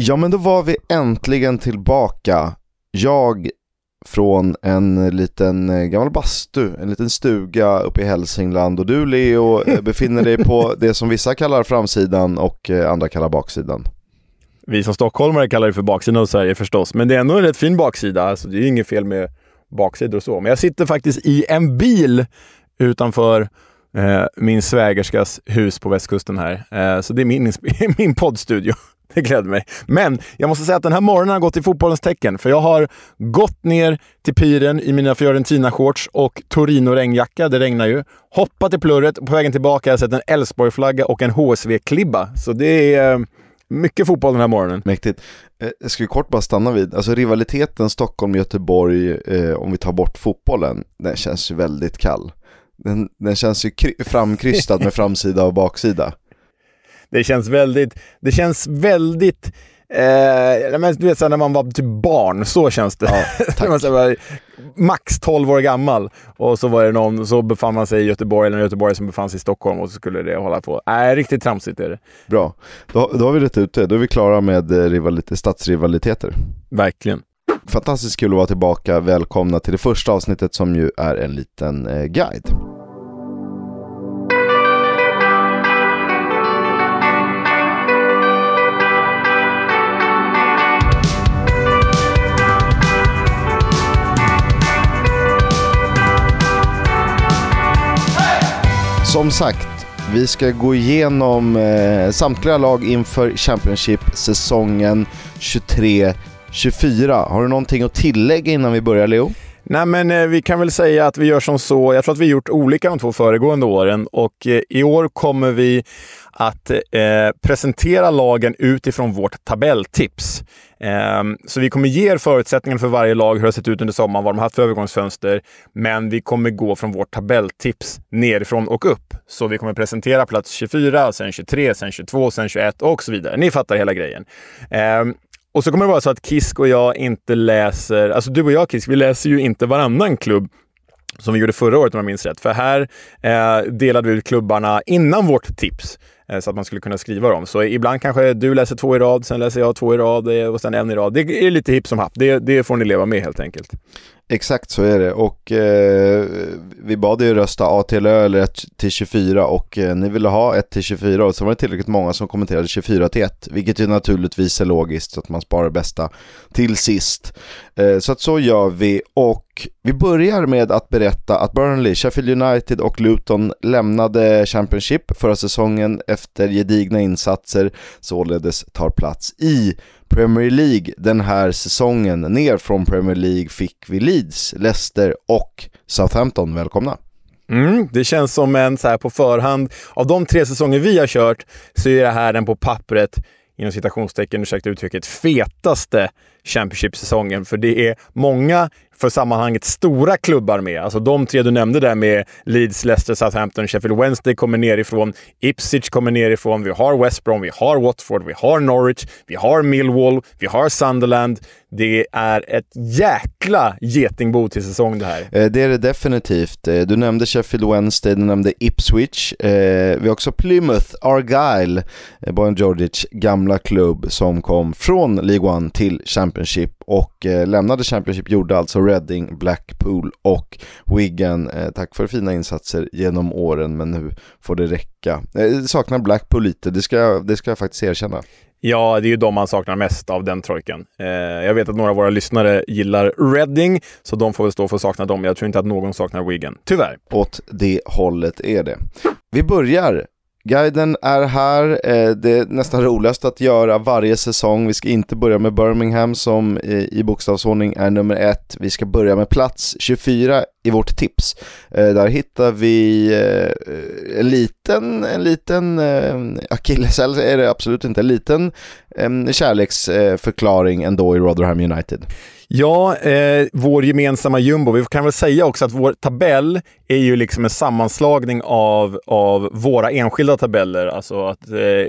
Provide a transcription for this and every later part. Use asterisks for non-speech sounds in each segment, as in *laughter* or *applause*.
Ja, men då var vi äntligen tillbaka. Jag från en liten eh, gammal bastu, en liten stuga uppe i Hälsingland och du Leo eh, *laughs* befinner dig på det som vissa kallar framsidan och eh, andra kallar baksidan. Vi som stockholmare kallar det för baksidan av Sverige förstås, men det är ändå en rätt fin baksida. Alltså, det är inget fel med baksidor och så. Men jag sitter faktiskt i en bil utanför eh, min svägerskas hus på västkusten här. Eh, så det är min, *laughs* min poddstudio. *laughs* Det gläder mig. Men jag måste säga att den här morgonen har gått i fotbollens tecken. För jag har gått ner till piren i mina Fiorentina-shorts och Torino-regnjacka. Det regnar ju. Hoppat i plurret och på vägen tillbaka har jag sett en Elfsborg-flagga och en HSV-klibba. Så det är eh, mycket fotboll den här morgonen. Mäktigt. Eh, jag ska kort bara stanna vid, alltså rivaliteten Stockholm-Göteborg, eh, om vi tar bort fotbollen, den känns ju väldigt kall. Den, den känns ju framkrystad med *laughs* framsida och baksida. Det känns väldigt, det känns väldigt Eh, men du vet såhär, när man var typ barn, så känns det. Ja, *laughs* max 12 år gammal och så var det någon, så befann man sig i Göteborg, eller en göteborgare som befann sig i Stockholm och så skulle det hålla på. Nej, äh, riktigt tramsigt är det. Bra, då, då har vi rätt ut det. Då är vi klara med eh, rivalit stadsrivaliteter. Verkligen. Fantastiskt kul att vara tillbaka. Välkomna till det första avsnittet som ju är en liten eh, guide. Som sagt, vi ska gå igenom eh, samtliga lag inför Championship-säsongen 23-24. Har du någonting att tillägga innan vi börjar Leo? Nej, men eh, vi kan väl säga att vi gör som så. Jag tror att vi gjort olika de två föregående åren och eh, i år kommer vi att eh, presentera lagen utifrån vårt tabelltips. Eh, så vi kommer ge er förutsättningarna för varje lag, hur det har sett ut under sommaren, vad de har haft för övergångsfönster. Men vi kommer gå från vårt tabelltips nerifrån och upp. Så vi kommer presentera plats 24, sen 23, sen 22, sen 21 och så vidare. Ni fattar hela grejen. Eh, och så kommer det vara så att Kisk och jag inte läser, alltså du och jag Kisk, vi läser ju inte varannan klubb som vi gjorde förra året om jag minns rätt. För här eh, delade vi ut klubbarna innan vårt tips. Eh, så att man skulle kunna skriva dem. Så ibland kanske du läser två i rad, sen läser jag två i rad eh, och sen en i rad. Det är lite hipp som happ. Det, det får ni leva med helt enkelt. Exakt så är det och eh, vi bad er rösta A till Ö eller 1 till 24 och eh, ni ville ha 1 till 24 och så var det tillräckligt många som kommenterade 24 till 1 vilket ju naturligtvis är logiskt så att man sparar bästa till sist. Eh, så att så gör vi och vi börjar med att berätta att Burnley, Sheffield United och Luton lämnade Championship förra säsongen efter gedigna insatser således tar plats i Premier League den här säsongen. Ner från Premier League fick vi Leeds, Leicester och Southampton. Välkomna! Mm, det känns som en så här på förhand. Av de tre säsonger vi har kört så är det här den på pappret, inom citationstecken, ursäkta uttrycket, fetaste Championship-säsongen. För det är många för sammanhanget stora klubbar med. Alltså de tre du nämnde där med Leeds, Leicester, Southampton, Sheffield Wednesday kommer nerifrån. Ipswich kommer nerifrån. Vi har West Brom, vi har Watford, vi har Norwich, vi har Millwall, vi har Sunderland. Det är ett jäkla getingbo till säsong det här. Eh, det är det definitivt. Eh, du nämnde Sheffield Wednesday, du nämnde Ipswich. Eh, vi har också Plymouth, Argyle, Bojan Djordjic gamla klubb som kom från League One till Championship och lämnade Championship, gjorde alltså Reading, Blackpool och Wigan. Tack för fina insatser genom åren men nu får det räcka. Jag saknar Blackpool lite, det ska, det ska jag faktiskt erkänna. Ja, det är ju de man saknar mest av den trojken. Eh, jag vet att några av våra lyssnare gillar Reading, så de får väl stå för att sakna dem. Jag tror inte att någon saknar Wigan, tyvärr. Åt det hållet är det. Vi börjar Guiden är här, eh, det är nästan roligast att göra varje säsong. Vi ska inte börja med Birmingham som i bokstavsordning är nummer ett. Vi ska börja med plats 24 i vårt tips. Eh, där hittar vi eh, en liten, en liten akilleshäl är det absolut inte, en liten kärleksförklaring ändå i Rotherham United. Ja, eh, vår gemensamma jumbo. Vi kan väl säga också att vår tabell är ju liksom en sammanslagning av, av våra enskilda tabeller. Alltså att eh,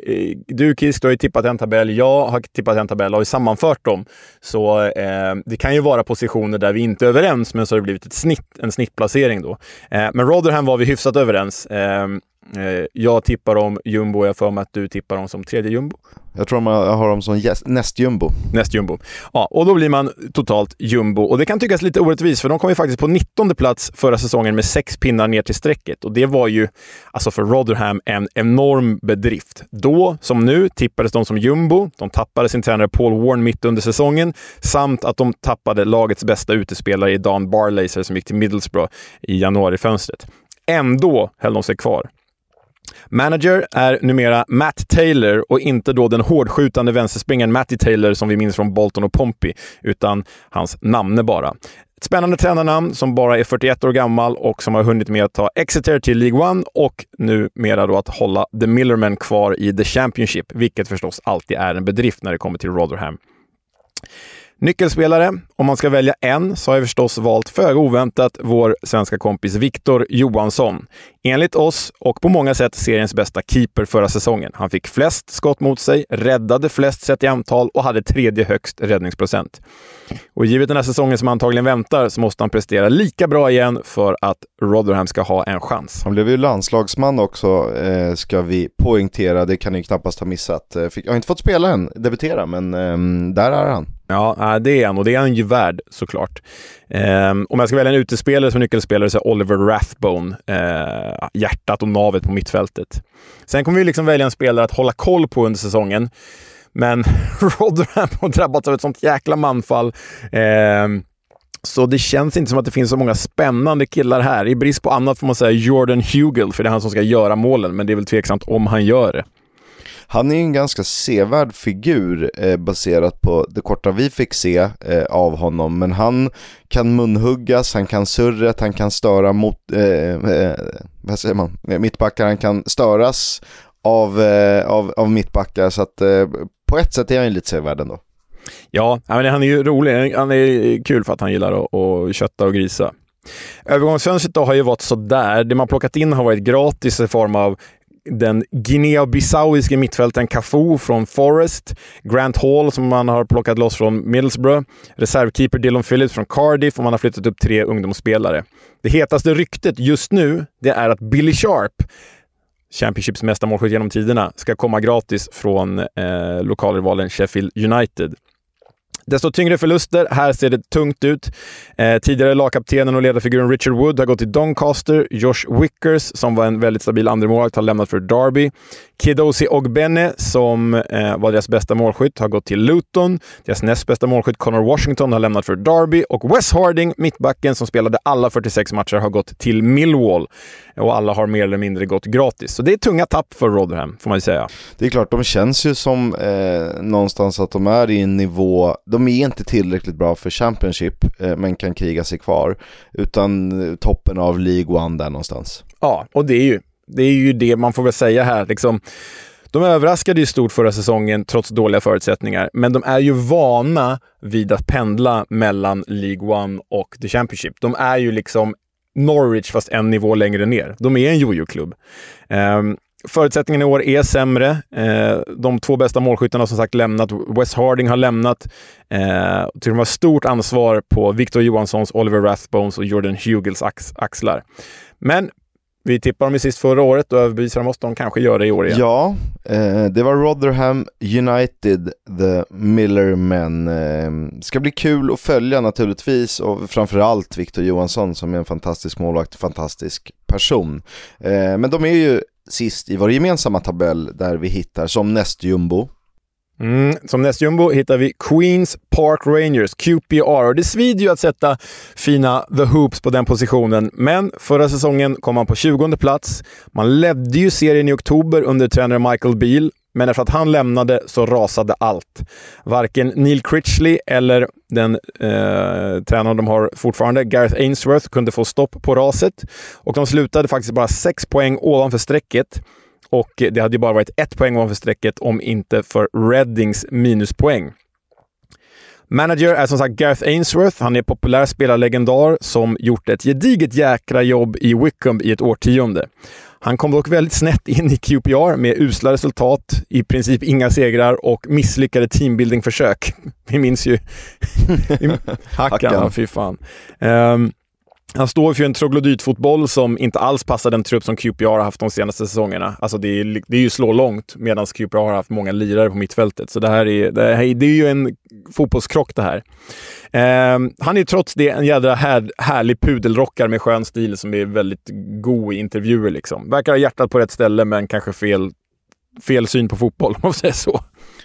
du Kisk, du har ju tippat en tabell, jag har tippat en tabell och har ju sammanfört dem. Så eh, det kan ju vara positioner där vi inte är överens, men så har det blivit ett snitt, en snittplacering då. Eh, men Rotherham var vi hyfsat överens. Eh, Eh, jag tippar dem jumbo, jag för mig att du tippar dem som tredje jumbo. Jag tror man har dem som yes, nästjumbo. Nästjumbo. Ja, och då blir man totalt jumbo. Och det kan tyckas lite orättvist, för de kom ju faktiskt på 19 plats förra säsongen med sex pinnar ner till strecket. Och det var ju, alltså för Rotherham, en enorm bedrift. Då, som nu, tippades de som jumbo. De tappade sin tränare Paul Warren mitt under säsongen, samt att de tappade lagets bästa utespelare i Dan Barlaser som gick till Middlesbrough i januarifönstret. Ändå höll de sig kvar. Manager är numera Matt Taylor och inte då den hårdskjutande vänsterspringaren Matty Taylor som vi minns från Bolton och Pompey, utan hans namne bara. Ett spännande tränarnamn som bara är 41 år gammal och som har hunnit med att ta Exeter till League One och numera då att hålla The Millerman kvar i The Championship, vilket förstås alltid är en bedrift när det kommer till Rotherham. Nyckelspelare, om man ska välja en, så har jag förstås valt föga oväntat vår svenska kompis Viktor Johansson. Enligt oss och på många sätt seriens bästa keeper förra säsongen. Han fick flest skott mot sig, räddade flest sett i antal och hade tredje högst räddningsprocent. Och givet den här säsongen som antagligen väntar så måste han prestera lika bra igen för att Rotherham ska ha en chans. Han blev ju landslagsman också, eh, ska vi poängtera. Det kan ni knappast ha missat. Eh, fick, jag har inte fått spela än, debutera, men eh, där är han. Ja, äh, det är han och det är han ju värd såklart. Eh, om jag ska välja en utespelare som nyckelspelare så är Oliver Rathbone eh, hjärtat och navet på mittfältet. Sen kommer vi liksom välja en spelare att hålla koll på under säsongen. Men *laughs* Rotherham har drabbats av ett sånt jäkla manfall. Eh, så det känns inte som att det finns så många spännande killar här. I brist på annat får man säga Jordan Hugel, för det är han som ska göra målen, men det är väl tveksamt om han gör det. Han är ju en ganska sevärd figur eh, baserat på det korta vi fick se eh, av honom. Men han kan munhuggas, han kan surret, han kan störa mot, eh, eh vad säger man, eh, mittbackar, han kan störas av, eh, av, av mittbackar. Så att eh, på ett sätt är han ju lite sevärd ändå. Ja, han är ju rolig. Han är kul för att han gillar att, att kötta och grisa. Övergångsfönstret har ju varit sådär. Det man plockat in har varit gratis i form av den Guinea-Bissauiske mittfältaren Cafu från Forest, Grant Hall som man har plockat loss från Middlesbrough, reservkeeper Dylan Phillips från Cardiff och man har flyttat upp tre ungdomsspelare. Det hetaste ryktet just nu det är att Billy Sharp, Championships mesta målskytt genom tiderna, ska komma gratis från eh, lokalrivalen Sheffield United. Desto tyngre förluster. Här ser det tungt ut. Eh, tidigare lagkaptenen och ledarfiguren Richard Wood har gått till Doncaster. Josh Wickers, som var en väldigt stabil andremålvakt, har lämnat för Derby. Kidosi Ogbene, som eh, var deras bästa målskytt, har gått till Luton. Deras näst bästa målskytt, Connor Washington, har lämnat för Derby. Och Wes Harding, mittbacken som spelade alla 46 matcher, har gått till Millwall. Och alla har mer eller mindre gått gratis. Så det är tunga tapp för Rotherham, får man ju säga. Det är klart, de känns ju som eh, någonstans att de är i en nivå, de är inte tillräckligt bra för Championship, eh, men kan kriga sig kvar. Utan eh, toppen av League One där någonstans. Ja, och det är ju det, är ju det man får väl säga här. Liksom, de överraskade ju stort förra säsongen trots dåliga förutsättningar, men de är ju vana vid att pendla mellan League One och The Championship. De är ju liksom Norwich fast en nivå längre ner. De är en jojo-klubb. Um, Förutsättningarna i år är sämre. Ehm, de två bästa målskyttarna har som sagt lämnat. Wes Harding har lämnat. Ehm, de har stort ansvar på Victor Johanssons, Oliver Rathbones och Jordan Hugels axlar. Men vi tippade dem ju sist förra året och överbevisade oss. de kanske gör det i år igen. Ja, eh, det var Rotherham United, the Miller Men. Eh, ska bli kul att följa naturligtvis och framförallt Victor Johansson som är en fantastisk målvakt, fantastisk person. Eh, men de är ju sist i vår gemensamma tabell där vi hittar som näst-jumbo. Mm, som nästjumbo hittar vi Queens Park Rangers, QPR. Och det svider ju att sätta fina The Hoops på den positionen, men förra säsongen kom man på 20 plats. Man ledde ju serien i oktober under tränare Michael Beal, men efter att han lämnade så rasade allt. Varken Neil Critchley eller den eh, tränaren de har fortfarande, Gareth Ainsworth, kunde få stopp på raset. Och de slutade faktiskt bara sex poäng ovanför strecket. Och det hade ju bara varit ett poäng ovanför strecket om inte för Reddings minuspoäng. Manager är som sagt Gareth Ainsworth. Han är populär spelarlegendar som gjort ett gediget jäkra jobb i Wickham i ett årtionde. Han kom dock väldigt snett in i QPR med usla resultat, i princip inga segrar och misslyckade teambuilding-försök. *laughs* Vi minns ju *laughs* Hackan, fy fan. Um, han står för en troglodytfotboll som inte alls passar den trupp som QPR har haft de senaste säsongerna. Alltså det är, det är ju slå långt medan QPR har haft många lirare på mittfältet. Så det här är, det, här, det är ju en fotbollskrock det här. Eh, han är trots det en jädra här, härlig pudelrockare med skön stil som är väldigt god i intervjuer. Liksom. Verkar ha hjärtat på rätt ställe men kanske fel, fel syn på fotboll *laughs* om man säger så.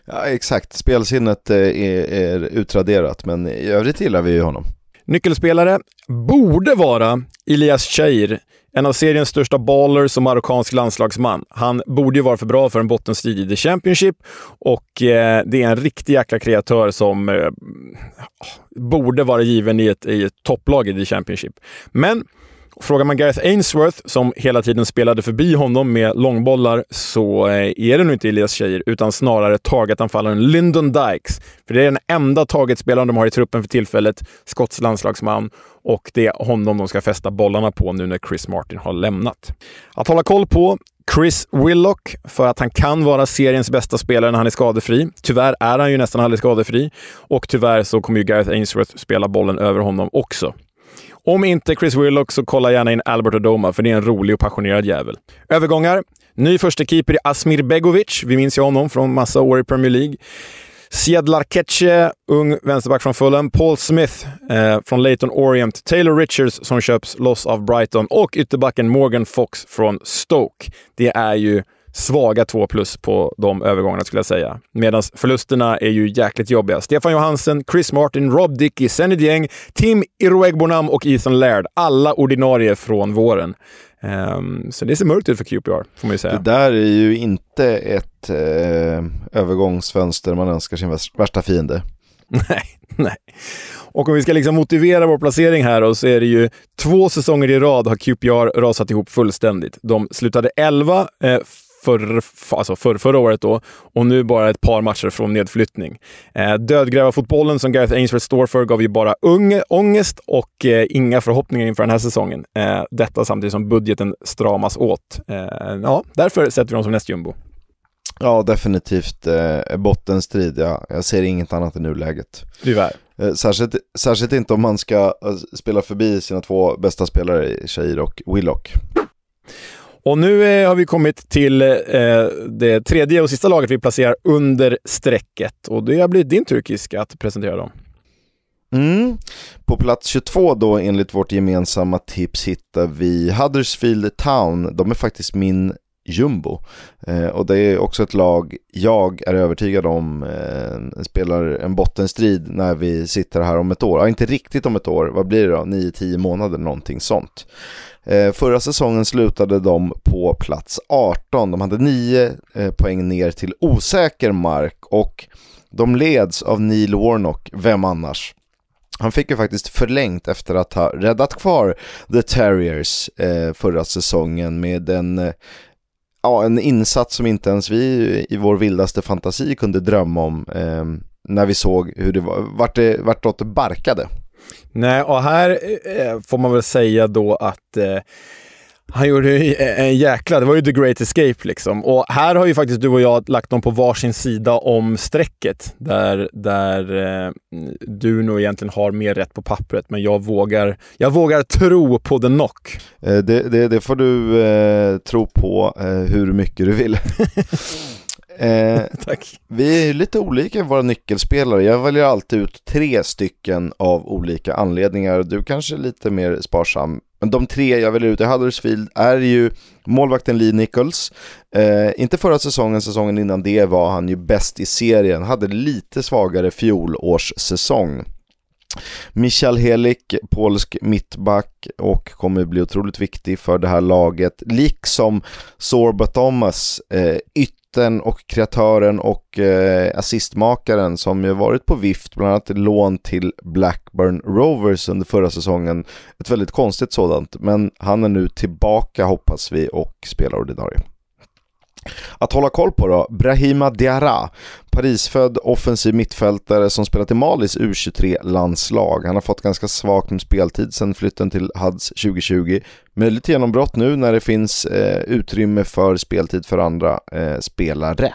Ja, exakt. Spelsinnet eh, är, är utraderat, men i övrigt gillar vi ju honom. Nyckelspelare borde vara Elias Cheir, en av seriens största ballers och marockansk landslagsman. Han borde ju vara för bra för en bottenstrid i The Championship och eh, det är en riktig jäkla kreatör som eh, borde vara given i ett, i ett topplag i The Championship. Men Frågar man Gareth Ainsworth, som hela tiden spelade förbi honom med långbollar, så eh, är det nog inte Elias Cheir, utan snarare targetanfallaren Lyndon Dykes. För det är den enda targetspelaren de har i truppen för tillfället, Skotts landslagsman, och det är honom de ska fästa bollarna på nu när Chris Martin har lämnat. Att hålla koll på Chris Willock, för att han kan vara seriens bästa spelare när han är skadefri. Tyvärr är han ju nästan aldrig skadefri och tyvärr så kommer ju Gareth Ainsworth spela bollen över honom också. Om inte Chris Willock så kolla gärna in Albert Odoma, för det är en rolig och passionerad jävel. Övergångar. Ny första keeper i Asmir Begovic. Vi minns ju honom från massa år i Premier League. Siad Larkeche, ung vänsterback från Fulham. Paul Smith eh, från Leighton Orient. Taylor Richards som köps loss av Brighton och ytterbacken Morgan Fox från Stoke. Det är ju svaga 2 plus på de övergångarna skulle jag säga. Medan förlusterna är ju jäkligt jobbiga. Stefan Johansen, Chris Martin, Rob Dickey, Senny Dieng, Tim Iruegbonam och Ethan Laird. Alla ordinarie från våren. Um, så det ser mörkt ut för QPR, får man ju säga. Det där är ju inte ett eh, övergångsfönster man önskar sin värsta fiende. Nej, *laughs* nej. Och om vi ska liksom motivera vår placering här så är det ju två säsonger i rad har QPR rasat ihop fullständigt. De slutade 11, eh, för, alltså för, förra året då och nu bara ett par matcher från nedflyttning. Eh, Dödgrävarfotbollen som Gareth Ainsworth står för gav ju bara unge, ångest och eh, inga förhoppningar inför den här säsongen. Eh, detta samtidigt som budgeten stramas åt. Eh, ja, därför sätter vi dem som nästjumbo. Ja, definitivt eh, bottenstrid. Ja. Jag ser inget annat i nuläget. Tyvärr. Eh, särskilt, särskilt inte om man ska eh, spela förbi sina två bästa spelare, Shahir och Willock. Och nu eh, har vi kommit till eh, det tredje och sista laget vi placerar under strecket. Och det har blivit din tur, Kiska, att presentera dem. Mm. På plats 22 då enligt vårt gemensamma tips hittar vi Huddersfield Town. De är faktiskt min jumbo. Eh, och det är också ett lag jag är övertygad om eh, spelar en bottenstrid när vi sitter här om ett år. Ja, inte riktigt om ett år, vad blir det då? 9-10 månader, någonting sånt. Eh, förra säsongen slutade de på plats 18. De hade 9 eh, poäng ner till osäker mark och de leds av Neil Warnock, vem annars? Han fick ju faktiskt förlängt efter att ha räddat kvar The Terriers eh, förra säsongen med en, eh, ja, en insats som inte ens vi i vår vildaste fantasi kunde drömma om eh, när vi såg hur det var, vart det, vartåt det barkade. Nej, och här eh, får man väl säga då att eh, han gjorde en jäkla, det var ju the great escape liksom. Och här har ju faktiskt du och jag lagt dem på varsin sida om strecket. Där, där eh, du nog egentligen har mer rätt på pappret, men jag vågar, jag vågar tro på the knock. Eh, det, det, det, får du eh, tro på eh, hur mycket du vill. *laughs* Eh, *laughs* Tack. Vi är lite olika i våra nyckelspelare. Jag väljer alltid ut tre stycken av olika anledningar. Du kanske är lite mer sparsam. Men de tre jag väljer ut i Huddersfield är ju målvakten Lee Nichols. Eh, inte förra säsongen, säsongen innan det var han ju bäst i serien. Hade lite svagare fjolårssäsong. Michal Helik, polsk mittback och kommer bli otroligt viktig för det här laget. Liksom Sorba Thomas, eh, artisten och kreatören och eh, assistmakaren som ju varit på vift, bland annat lån till Blackburn Rovers under förra säsongen. Ett väldigt konstigt sådant, men han är nu tillbaka hoppas vi och spelar ordinarie. Att hålla koll på då, Brahima Diarra, Parisfödd offensiv mittfältare som spelat i Malis U23-landslag. Han har fått ganska svagt med speltid sedan flytten till Hads 2020. Möjligt genombrott nu när det finns eh, utrymme för speltid för andra eh, spelare.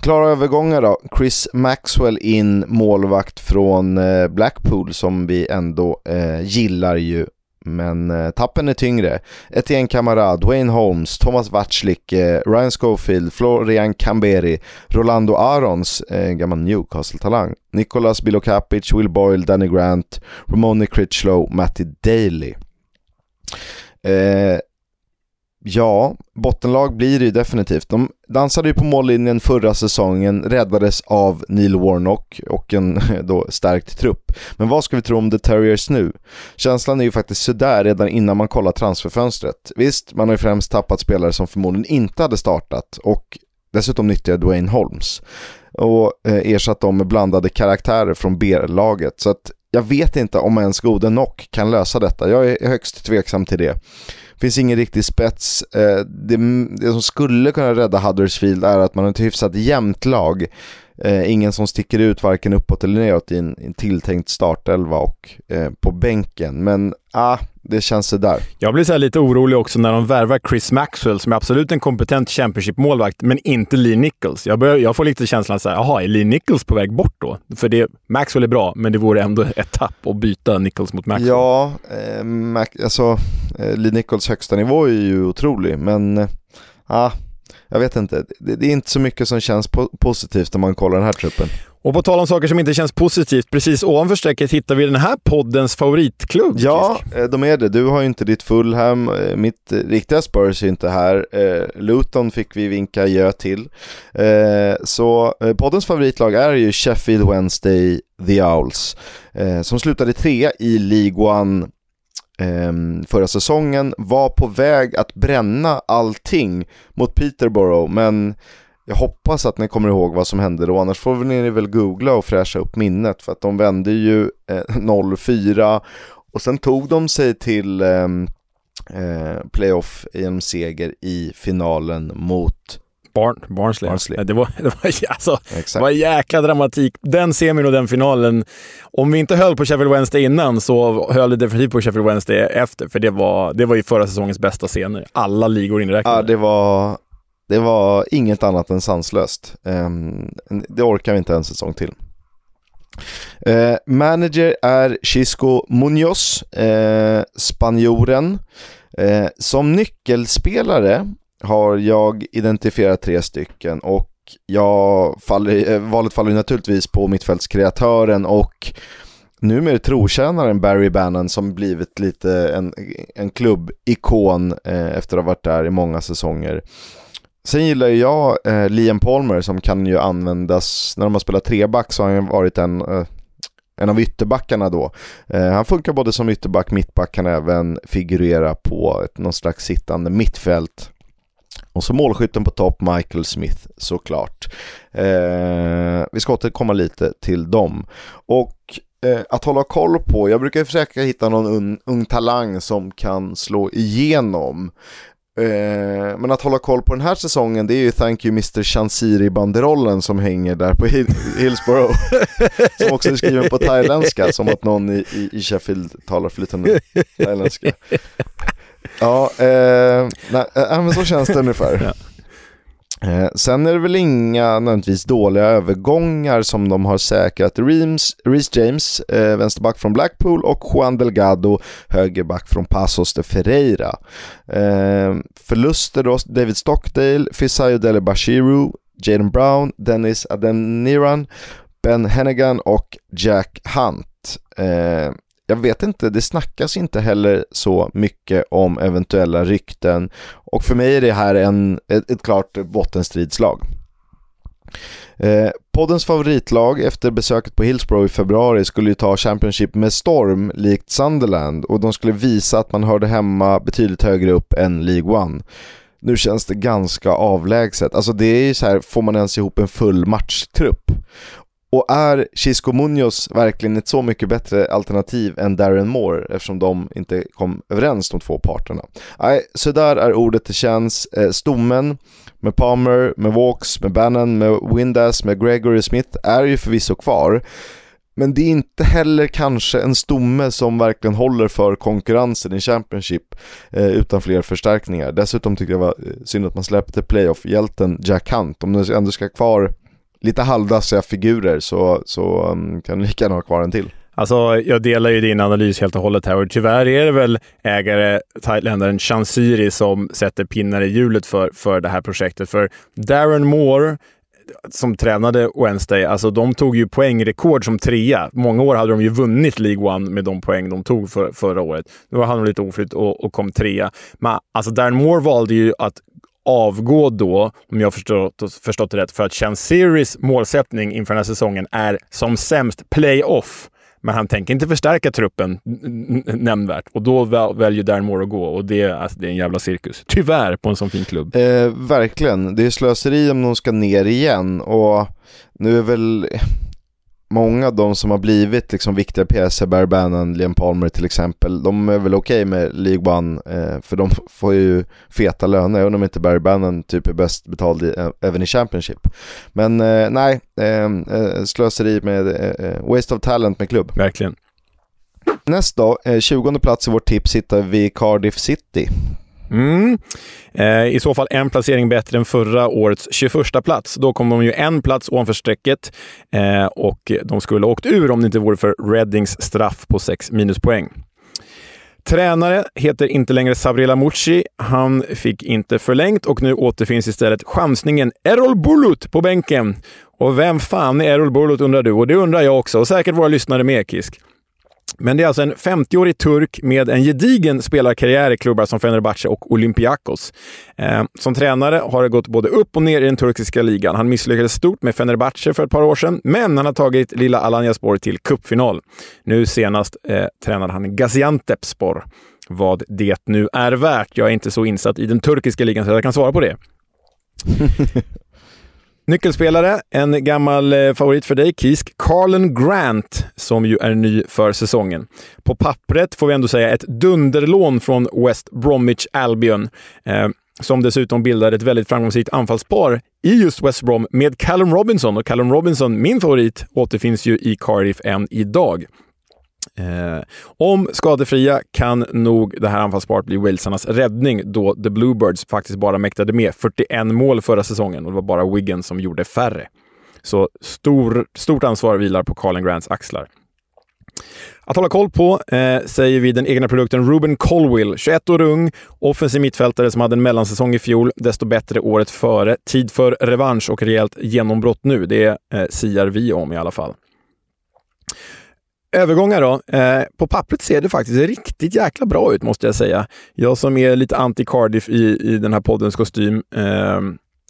Klara övergångar då. Chris Maxwell in, målvakt från eh, Blackpool som vi ändå eh, gillar ju. Men eh, tappen är tyngre. Etienne Camara, Dwayne Holmes, Thomas Watzlik, eh, Ryan Schofield, Florian Camberi, Rolando Arons, eh, gammal Newcastle-talang, Nicolas Bilokapic, Will Boyle, Danny Grant, Ramone Critchlow, Matty Daly. Eh, Ja, bottenlag blir det ju definitivt. De dansade ju på mållinjen förra säsongen, räddades av Neil Warnock och en *laughs* då stärkt trupp. Men vad ska vi tro om The Terriers nu? Känslan är ju faktiskt sådär redan innan man kollar transferfönstret. Visst, man har ju främst tappat spelare som förmodligen inte hade startat och dessutom nyttjade Dwayne Holmes och eh, ersatt dem med blandade karaktärer från B-laget. Så att jag vet inte om ens gode Nock kan lösa detta. Jag är högst tveksam till det finns ingen riktig spets. Eh, det, det, som skulle kunna rädda Huddersfield är att man har ett hyfsat jämnt lag. Eh, ingen som sticker ut varken uppåt eller neråt i en, en tilltänkt startelva och eh, på bänken. Men ah, det känns sådär. Jag blir så lite orolig också när de värvar Chris Maxwell, som är absolut en kompetent Championship-målvakt, men inte Lee Nichols. Jag, börjar, jag får lite känslan så här, jaha, är Lee Nichols på väg bort då? För det, Maxwell är bra, men det vore ändå ett tapp att byta Nichols mot Maxwell. Ja, eh, Mac, alltså eh, Lee Nichols högsta nivå är ju otrolig, men eh, ah, jag vet inte. Det, det, är inte så mycket som känns po positivt när man kollar den här truppen. Och på tal om saker som inte känns positivt, precis ovanför strecket hittar vi den här poddens favoritklubb. Ja, eh, de är det. Du har ju inte ditt Fulham, eh, mitt riktiga Spurs är inte här. Luton fick vi vinka gö till. Så poddens favoritlag är ju Sheffield Wednesday The Owls, som slutade trea i League One Ehm, förra säsongen, var på väg att bränna allting mot Peterborough, men jag hoppas att ni kommer ihåg vad som hände då, annars får ni väl googla och fräscha upp minnet för att de vände ju eh, 0-4 och sen tog de sig till eh, eh, playoff genom seger i finalen mot Barn, Barnsley. Barnsley. Det, var, *laughs* det, var, alltså, det var jäkla dramatik. Den semin och den finalen. Om vi inte höll på Sheffield Wednesday innan så höll det definitivt på Sheffield Wednesday efter. För det var, det var ju förra säsongens bästa scener. Alla ligor inräknade. Ja, det var, det var inget annat än sanslöst. Um, det orkar vi inte en säsong till. Uh, manager är Chisco Munoz, uh, spanjoren. Uh, som nyckelspelare har jag identifierat tre stycken och jag faller, valet faller naturligtvis på mittfältskreatören och numera trotjänaren Barry Bannon som blivit lite en, en klubbikon eh, efter att ha varit där i många säsonger. Sen gillar jag eh, Liam Palmer som kan ju användas, när de har spelat treback så har han varit en, eh, en av ytterbackarna då. Eh, han funkar både som ytterback, mittback, kan även figurera på ett, någon slags sittande mittfält. Och så målskytten på topp, Michael Smith såklart. Eh, vi ska återkomma lite till dem. Och eh, att hålla koll på, jag brukar försöka hitta någon un, ung talang som kan slå igenom. Eh, men att hålla koll på den här säsongen det är ju Thank you Mr. Chansiri-banderollen som hänger där på Hill Hillsborough. *laughs* som också är skriven på thailändska, som att någon i, i, i Sheffield talar flytande thailändska. Ja, eh, nej, men så känns det ungefär. *laughs* Ja. Eh, sen är det väl inga nödvändigtvis dåliga övergångar som de har säkrat. Reece James, eh, vänsterback från Blackpool och Juan Delgado, högerback från Pasos de Ferreira. Eh, förluster då, David Stockdale, Fisayo Dele Bashiru, Jaden Brown, Dennis Adeniran, Ben Hennigan och Jack Hunt. Jag vet inte, det snackas inte heller så mycket om eventuella rykten och för mig är det här en, ett, ett klart bottenstridslag. Eh, poddens favoritlag efter besöket på Hillsborough i februari skulle ju ta Championship med storm likt Sunderland och de skulle visa att man hörde hemma betydligt högre upp än League One. Nu känns det ganska avlägset. Alltså det är ju så här, får man ens ihop en full matchtrupp? Och är Chisco Munoz verkligen ett så mycket bättre alternativ än Darren Moore eftersom de inte kom överens de två parterna? Nej, så där är ordet det känns. Eh, stommen med Palmer, med Walks, med Bannon, med Windass, med Gregory Smith är ju förvisso kvar. Men det är inte heller kanske en stomme som verkligen håller för konkurrensen i Championship eh, utan fler förstärkningar. Dessutom tycker jag det var eh, synd att man släppte playoff-hjälten Jack Hunt. Om du ändå ska kvar lite halvdassiga figurer så, så um, kan du lika gärna ha kvar en till. Alltså, jag delar ju din analys helt och hållet här och tyvärr är det väl ägare, thailändaren Chansiri, som sätter pinnar i hjulet för, för det här projektet. För Darren Moore, som tränade Wednesday, alltså de tog ju poängrekord som trea. Många år hade de ju vunnit League One med de poäng de tog för, förra året. Nu var han lite oflytt och, och kom trea. Men alltså Darren Moore valde ju att avgå då, om jag förstått, förstått det rätt, för att Chanceris målsättning inför den här säsongen är som sämst playoff. Men han tänker inte förstärka truppen nämnvärt och då väljer Darren Moore att gå och det, alltså, det är en jävla cirkus. Tyvärr på en sån fin klubb. Eh, verkligen. Det är slöseri om de ska ner igen och nu är väl många av de som har blivit liksom viktiga pjäser, Barry Bannon, Liam Palmer till exempel, de är väl okej okay med League One, eh, för de *laughs* får ju feta löner, även om inte Barry Bannon typ är bäst betald i, eh, även i Championship. Men eh, nej, eh, eh, slöseri med, eh, waste of talent med klubb. Verkligen. Nästa då, 20 plats i vårt tips hittar vi Cardiff City. Mm. Eh, I så fall en placering bättre än förra årets 21 plats. Då kom de ju en plats ovanför strecket eh, och de skulle ha åkt ur om det inte vore för Reddings straff på 6 minuspoäng. Tränare heter inte längre Sabrila Mucci. Han fick inte förlängt och nu återfinns istället chansningen Errol Bulut på bänken. Och vem fan är Errol Bulut undrar du? Och det undrar jag också och säkert våra lyssnare med, Kisk. Men det är alltså en 50-årig turk med en gedigen spelarkarriär i klubbar som Fenerbahce och Olympiakos. Eh, som tränare har det gått både upp och ner i den turkiska ligan. Han misslyckades stort med Fenerbahce för ett par år sedan, men han har tagit lilla Alanyaspor till cupfinal. Nu senast eh, tränade han Gaziantepspor. Vad det nu är värt. Jag är inte så insatt i den turkiska ligan så jag kan svara på det. *laughs* Nyckelspelare, en gammal eh, favorit för dig, Kisk, Carlen Grant, som ju är ny för säsongen. På pappret får vi ändå säga ett dunderlån från West Bromwich Albion, eh, som dessutom bildar ett väldigt framgångsrikt anfallspar i just West Brom med Callum Robinson. Och Callum Robinson, min favorit, återfinns ju i Cardiff än idag. Eh, om skadefria kan nog det här anfallsparet bli Walesarnas räddning då The Bluebirds faktiskt bara mäktade med 41 mål förra säsongen och det var bara Wigan som gjorde färre. Så stor, stort ansvar vilar på Carlin Grants axlar. Att hålla koll på eh, säger vi den egna produkten Ruben Colwill, 21 år ung, offensiv mittfältare som hade en mellansäsong i fjol, desto bättre året före. Tid för revansch och rejält genombrott nu. Det eh, siar vi om i alla fall. Övergångar då. Eh, på pappret ser det faktiskt riktigt jäkla bra ut måste jag säga. Jag som är lite anti-Cardiff i, i den här poddens kostym. Eh,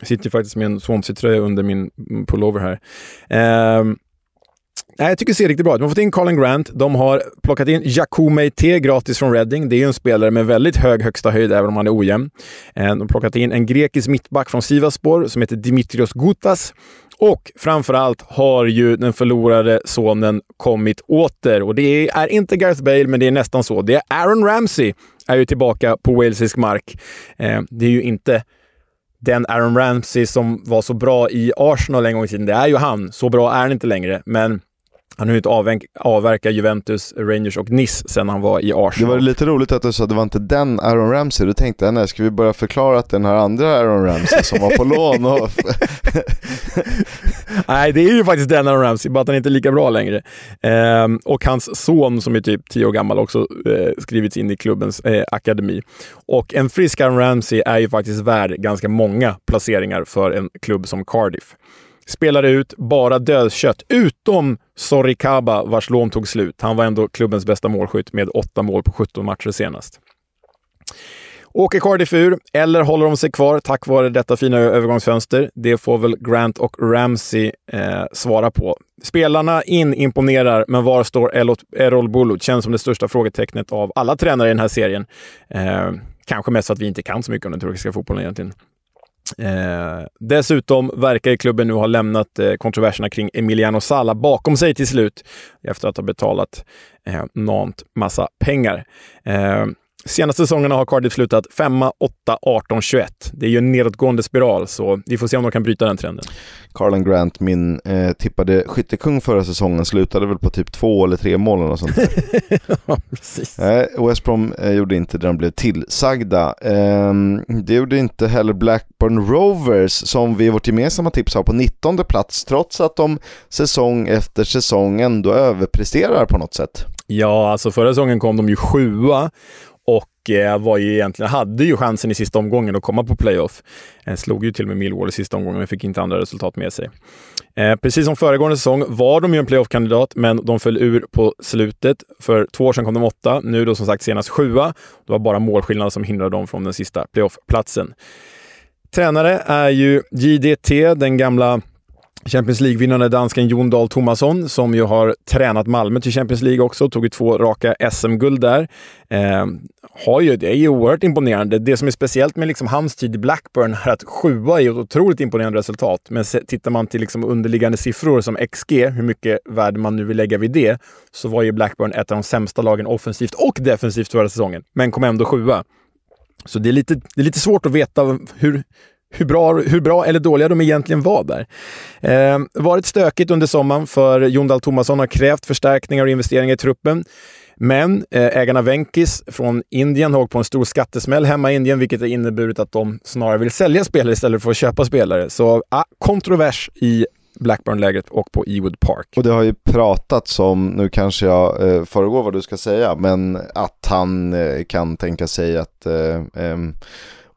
sitter faktiskt med en Swansea-tröja under min pullover här. Eh, Nej, jag tycker det ser riktigt bra ut. De har fått in Colin Grant. De har plockat in Jakume T gratis från Reading. Det är ju en spelare med väldigt hög högsta höjd, även om han är ojämn. Eh, de har plockat in en grekisk mittback från Sivaspor som heter Dimitrios Gutas. Och framförallt har ju den förlorade sonen kommit åter. Och det är inte Gareth Bale, men det är nästan så. Det är Aaron Ramsey är ju tillbaka på walesisk mark. Eh, det är ju inte den Aaron Ramsey som var så bra i Arsenal en gång i tiden. Det är ju han. Så bra är han inte längre, men han har ju inte avverkat Juventus, Rangers och Nice sen han var i Arsenal. Det var lite roligt att du sa att det var inte den Aaron Ramsey. Då tänkte jag, nej, ska vi börja förklara att den här andra Aaron Ramsey som var på *laughs* lån och... *laughs* nej, det är ju faktiskt den Aaron Ramsey, bara att han inte är lika bra längre. Ehm, och hans son som är typ 10 år gammal också eh, skrivits in i klubbens eh, akademi. Och en frisk Aaron Ramsey är ju faktiskt värd ganska många placeringar för en klubb som Cardiff spelade ut bara dödkött, utom Sorikaba vars lån tog slut. Han var ändå klubbens bästa målskytt med åtta mål på 17 matcher senast. Åker Cardiff ur, eller håller de sig kvar tack vare detta fina övergångsfönster? Det får väl Grant och Ramsey eh, svara på. Spelarna in imponerar, men var står Errol Bulut? Känns som det största frågetecknet av alla tränare i den här serien. Eh, kanske mest för att vi inte kan så mycket om den turkiska fotbollen egentligen. Eh, dessutom verkar klubben nu ha lämnat eh, kontroverserna kring Emiliano Sala bakom sig till slut efter att ha betalat eh, enormt massa pengar. Eh, Senaste säsongerna har Cardiff slutat 5, 8, 18, 21. Det är ju en nedåtgående spiral, så vi får se om de kan bryta den trenden. Carlan Grant, min eh, tippade skyttekung förra säsongen, slutade väl på typ två eller tre mål eller sånt *laughs* ja, precis. Nej, West Brom eh, gjorde inte det de blev tillsagda. Eh, det gjorde inte heller Blackburn Rovers, som vi i vårt gemensamma tips har på 19 plats, trots att de säsong efter säsong ändå överpresterar på något sätt. Ja, alltså förra säsongen kom de ju sjua och eh, Eh, var ju egentligen, hade ju chansen i sista omgången att komma på playoff. Eh, slog ju till och med Millwall i sista omgången, men fick inte andra resultat med sig. Eh, precis som föregående säsong var de ju en playoff-kandidat, men de föll ur på slutet. För två år sedan kom de åtta, nu då som sagt senast sjua. Det var bara målskillnaden som hindrade dem från den sista playoff-platsen. Tränare är ju JDT, den gamla Champions League-vinnande dansken Jon Dahl Tomasson, som ju har tränat Malmö till Champions League också, tog ju två raka SM-guld där. Eh, har ju, det är ju oerhört imponerande. Det som är speciellt med liksom hans tid i Blackburn är att sjua är ett otroligt imponerande resultat. Men tittar man till liksom underliggande siffror som XG, hur mycket värde man nu vill lägga vid det, så var ju Blackburn ett av de sämsta lagen offensivt och defensivt förra säsongen, men kom ändå sjua. Så det är lite, det är lite svårt att veta hur, hur bra, hur bra eller dåliga de egentligen var där. Eh, varit stökigt under sommaren för Jon Dahl Tomasson har krävt förstärkningar och investeringar i truppen. Men eh, ägarna Venkis från Indien har åkt på en stor skattesmäll hemma i Indien, vilket har inneburit att de snarare vill sälja spelare istället för att köpa spelare. Så ah, kontrovers i Blackburn-lägret och på Ewood Park. Och det har ju pratats om, nu kanske jag eh, föregår vad du ska säga, men att han eh, kan tänka sig att eh, eh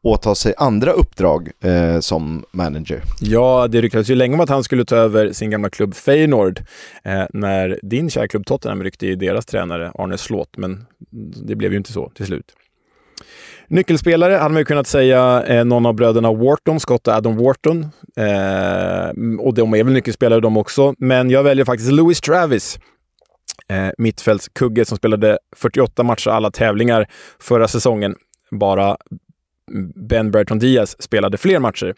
åta sig andra uppdrag eh, som manager. Ja, det ryktades ju länge om att han skulle ta över sin gamla klubb Feyenoord eh, när din kära klubb Tottenham ryckte i deras tränare Arne Slåt, men det blev ju inte så till slut. Nyckelspelare hade man ju kunnat säga eh, någon av bröderna Wharton, Scott och Adam Wharton. Eh, och de är väl nyckelspelare de också, men jag väljer faktiskt Louis Travis. Eh, mittfältskugge som spelade 48 matcher alla tävlingar förra säsongen. Bara Ben Bertrand Diaz spelade fler matcher.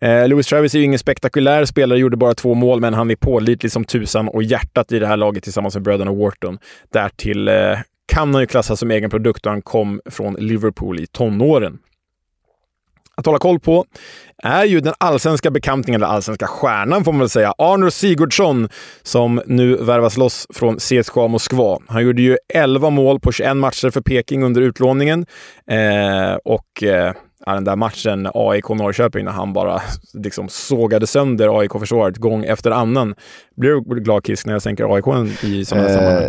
Eh, Louis Travis är ju ingen spektakulär spelare, gjorde bara två mål, men han är pålitlig som tusan och hjärtat i det här laget tillsammans med bröderna Wharton. Därtill eh, kan han ju klassas som egen produkt och han kom från Liverpool i tonåren att hålla koll på är ju den allsvenska bekantningen, eller allsvenska stjärnan får man väl säga, Arnor Sigurdsson, som nu värvas loss från CSKA Moskva. Han gjorde ju 11 mål på 21 matcher för Peking under utlåningen eh, och eh, den där matchen AIK-Norrköping när han bara liksom sågade sönder AIK-försvaret gång efter annan. Blir du glad Kisk när jag sänker AIK i sådana eh, sammanhang?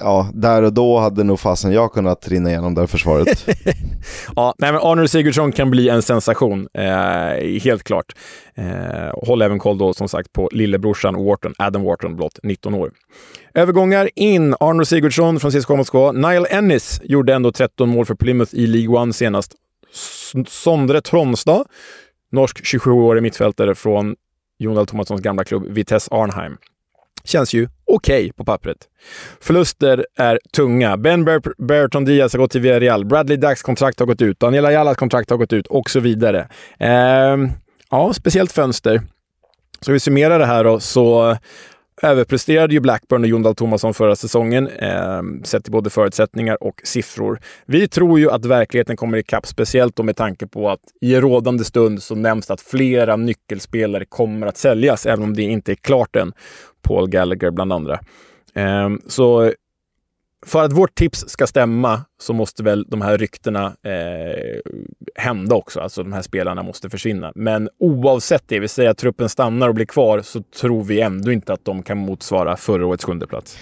Ja, där och då hade nog fasen jag kunnat rinna igenom det försvaret. *laughs* ja, nej, men Arnold Sigurdsson kan bli en sensation, eh, helt klart. Eh, håll även koll då som sagt på lillebrorsan Wharton, Adam Wharton, blott 19 år. Övergångar in. Arnold Sigurdsson från CSKA Moskva. Niall Ennis gjorde ändå 13 mål för Plymouth i League One senast. Sondre Tronstad, norsk 27-årig mittfältare från Jon Dahl Tomassons gamla klubb Vitesse Arnheim. Känns ju okej okay på pappret. Förluster är tunga. Ben Ber Berton Diaz har gått till Villarreal. Bradley Dacks kontrakt har gått ut. Daniel Jallas kontrakt har gått ut och så vidare. Eh, ja, speciellt fönster. Så vi summerar det här då, så överpresterade ju Blackburn och Jon Dahl Tomasson förra säsongen, eh, sett till både förutsättningar och siffror. Vi tror ju att verkligheten kommer ikapp, speciellt då med tanke på att i rådande stund så nämns det att flera nyckelspelare kommer att säljas, även om det inte är klart än. Paul Gallagher bland andra. Eh, så för att vårt tips ska stämma så måste väl de här ryktena eh, hända också. Alltså de här spelarna måste försvinna. Men oavsett det, vi säger att truppen stannar och blir kvar, så tror vi ändå inte att de kan motsvara förra årets sjunde plats.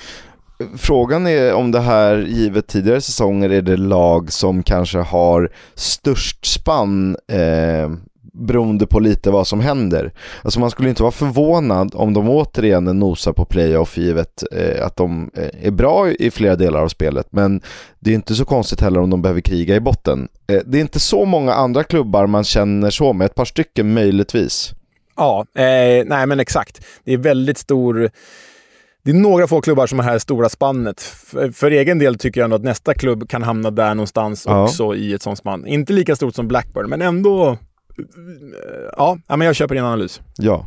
Frågan är om det här, givet tidigare säsonger, är det lag som kanske har störst spann eh, beroende på lite vad som händer. Alltså man skulle inte vara förvånad om de återigen nosar på playoff givet eh, att de eh, är bra i flera delar av spelet. Men det är inte så konstigt heller om de behöver kriga i botten. Eh, det är inte så många andra klubbar man känner så med, ett par stycken möjligtvis. Ja, eh, nej men exakt. Det är väldigt stor... Det är några få klubbar som har det här stora spannet. För, för, egen del tycker jag ändå att nästa klubb kan hamna där någonstans ja. också i ett sånt spann. Inte lika stort som Blackburn, men ändå ja, men jag köper din analys. Ja.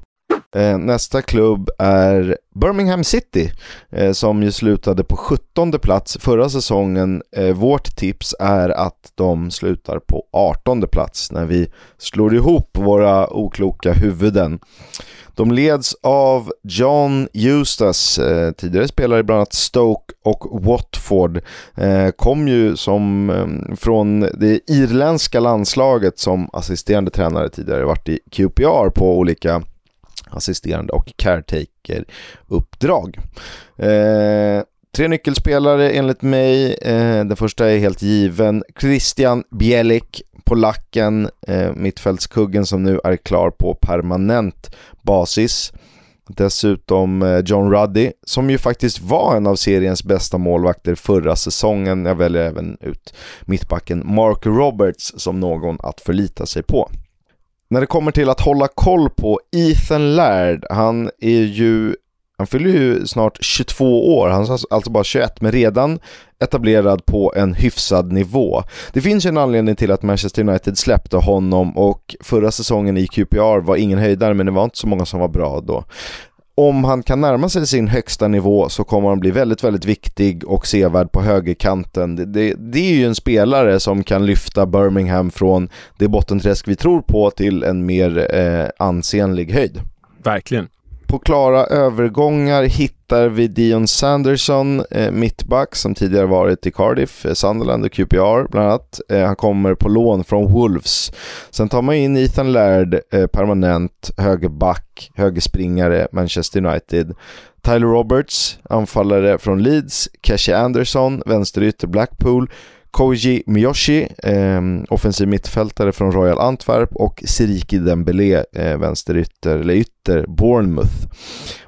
Eh, nästa klubb är Birmingham City eh, som ju slutade på 17 plats förra säsongen. Eh, vårt tips är att de slutar på 18 plats när vi slår ihop våra okloka huvuden. De leds av John Eustace, eh, tidigare spelare i bland annat Stoke och Watford. Eh, kom ju som eh, från det irländska landslaget som assisterande tränare tidigare, varit i QPR på olika assisterande och caretaker-uppdrag. Eh, tre nyckelspelare enligt mig. Eh, den första är helt given. Christian Bielik, polacken, eh, mittfältskuggen som nu är klar på permanent basis. Dessutom eh, John Ruddy, som ju faktiskt var en av seriens bästa målvakter förra säsongen. Jag väljer även ut mittbacken Mark Roberts som någon att förlita sig på. När det kommer till att hålla koll på Ethan Laird, han är ju han fyller ju snart 22 år, han är alltså bara 21, men redan etablerad på en hyfsad nivå. Det finns ju en anledning till att Manchester United släppte honom och förra säsongen i QPR var ingen höjdare, men det var inte så många som var bra då om han kan närma sig sin högsta nivå så kommer han bli väldigt, väldigt viktig och sevärd på högerkanten. Det, det, det, är ju en spelare som kan lyfta Birmingham från det bottenträsk vi tror på till en mer eh, ansenlig höjd. Verkligen på klara övergångar hittar vi Dion Sanderson, eh, mittback som tidigare varit i Cardiff, eh, Sunderland och QPR bland annat. Eh, han kommer på lån från Wolves. Sen tar man in Ethan Laird, eh, permanent högerback, högerspringare, Manchester United. Tyler Roberts, anfallare från Leeds, Cashy Anderson, vänsterytter Blackpool, Koji Miyoshi, eh, offensiv mittfältare från Royal Antwerp och Siriki Dembélé, eh, vänsterytter, eller ytter, Bournemouth.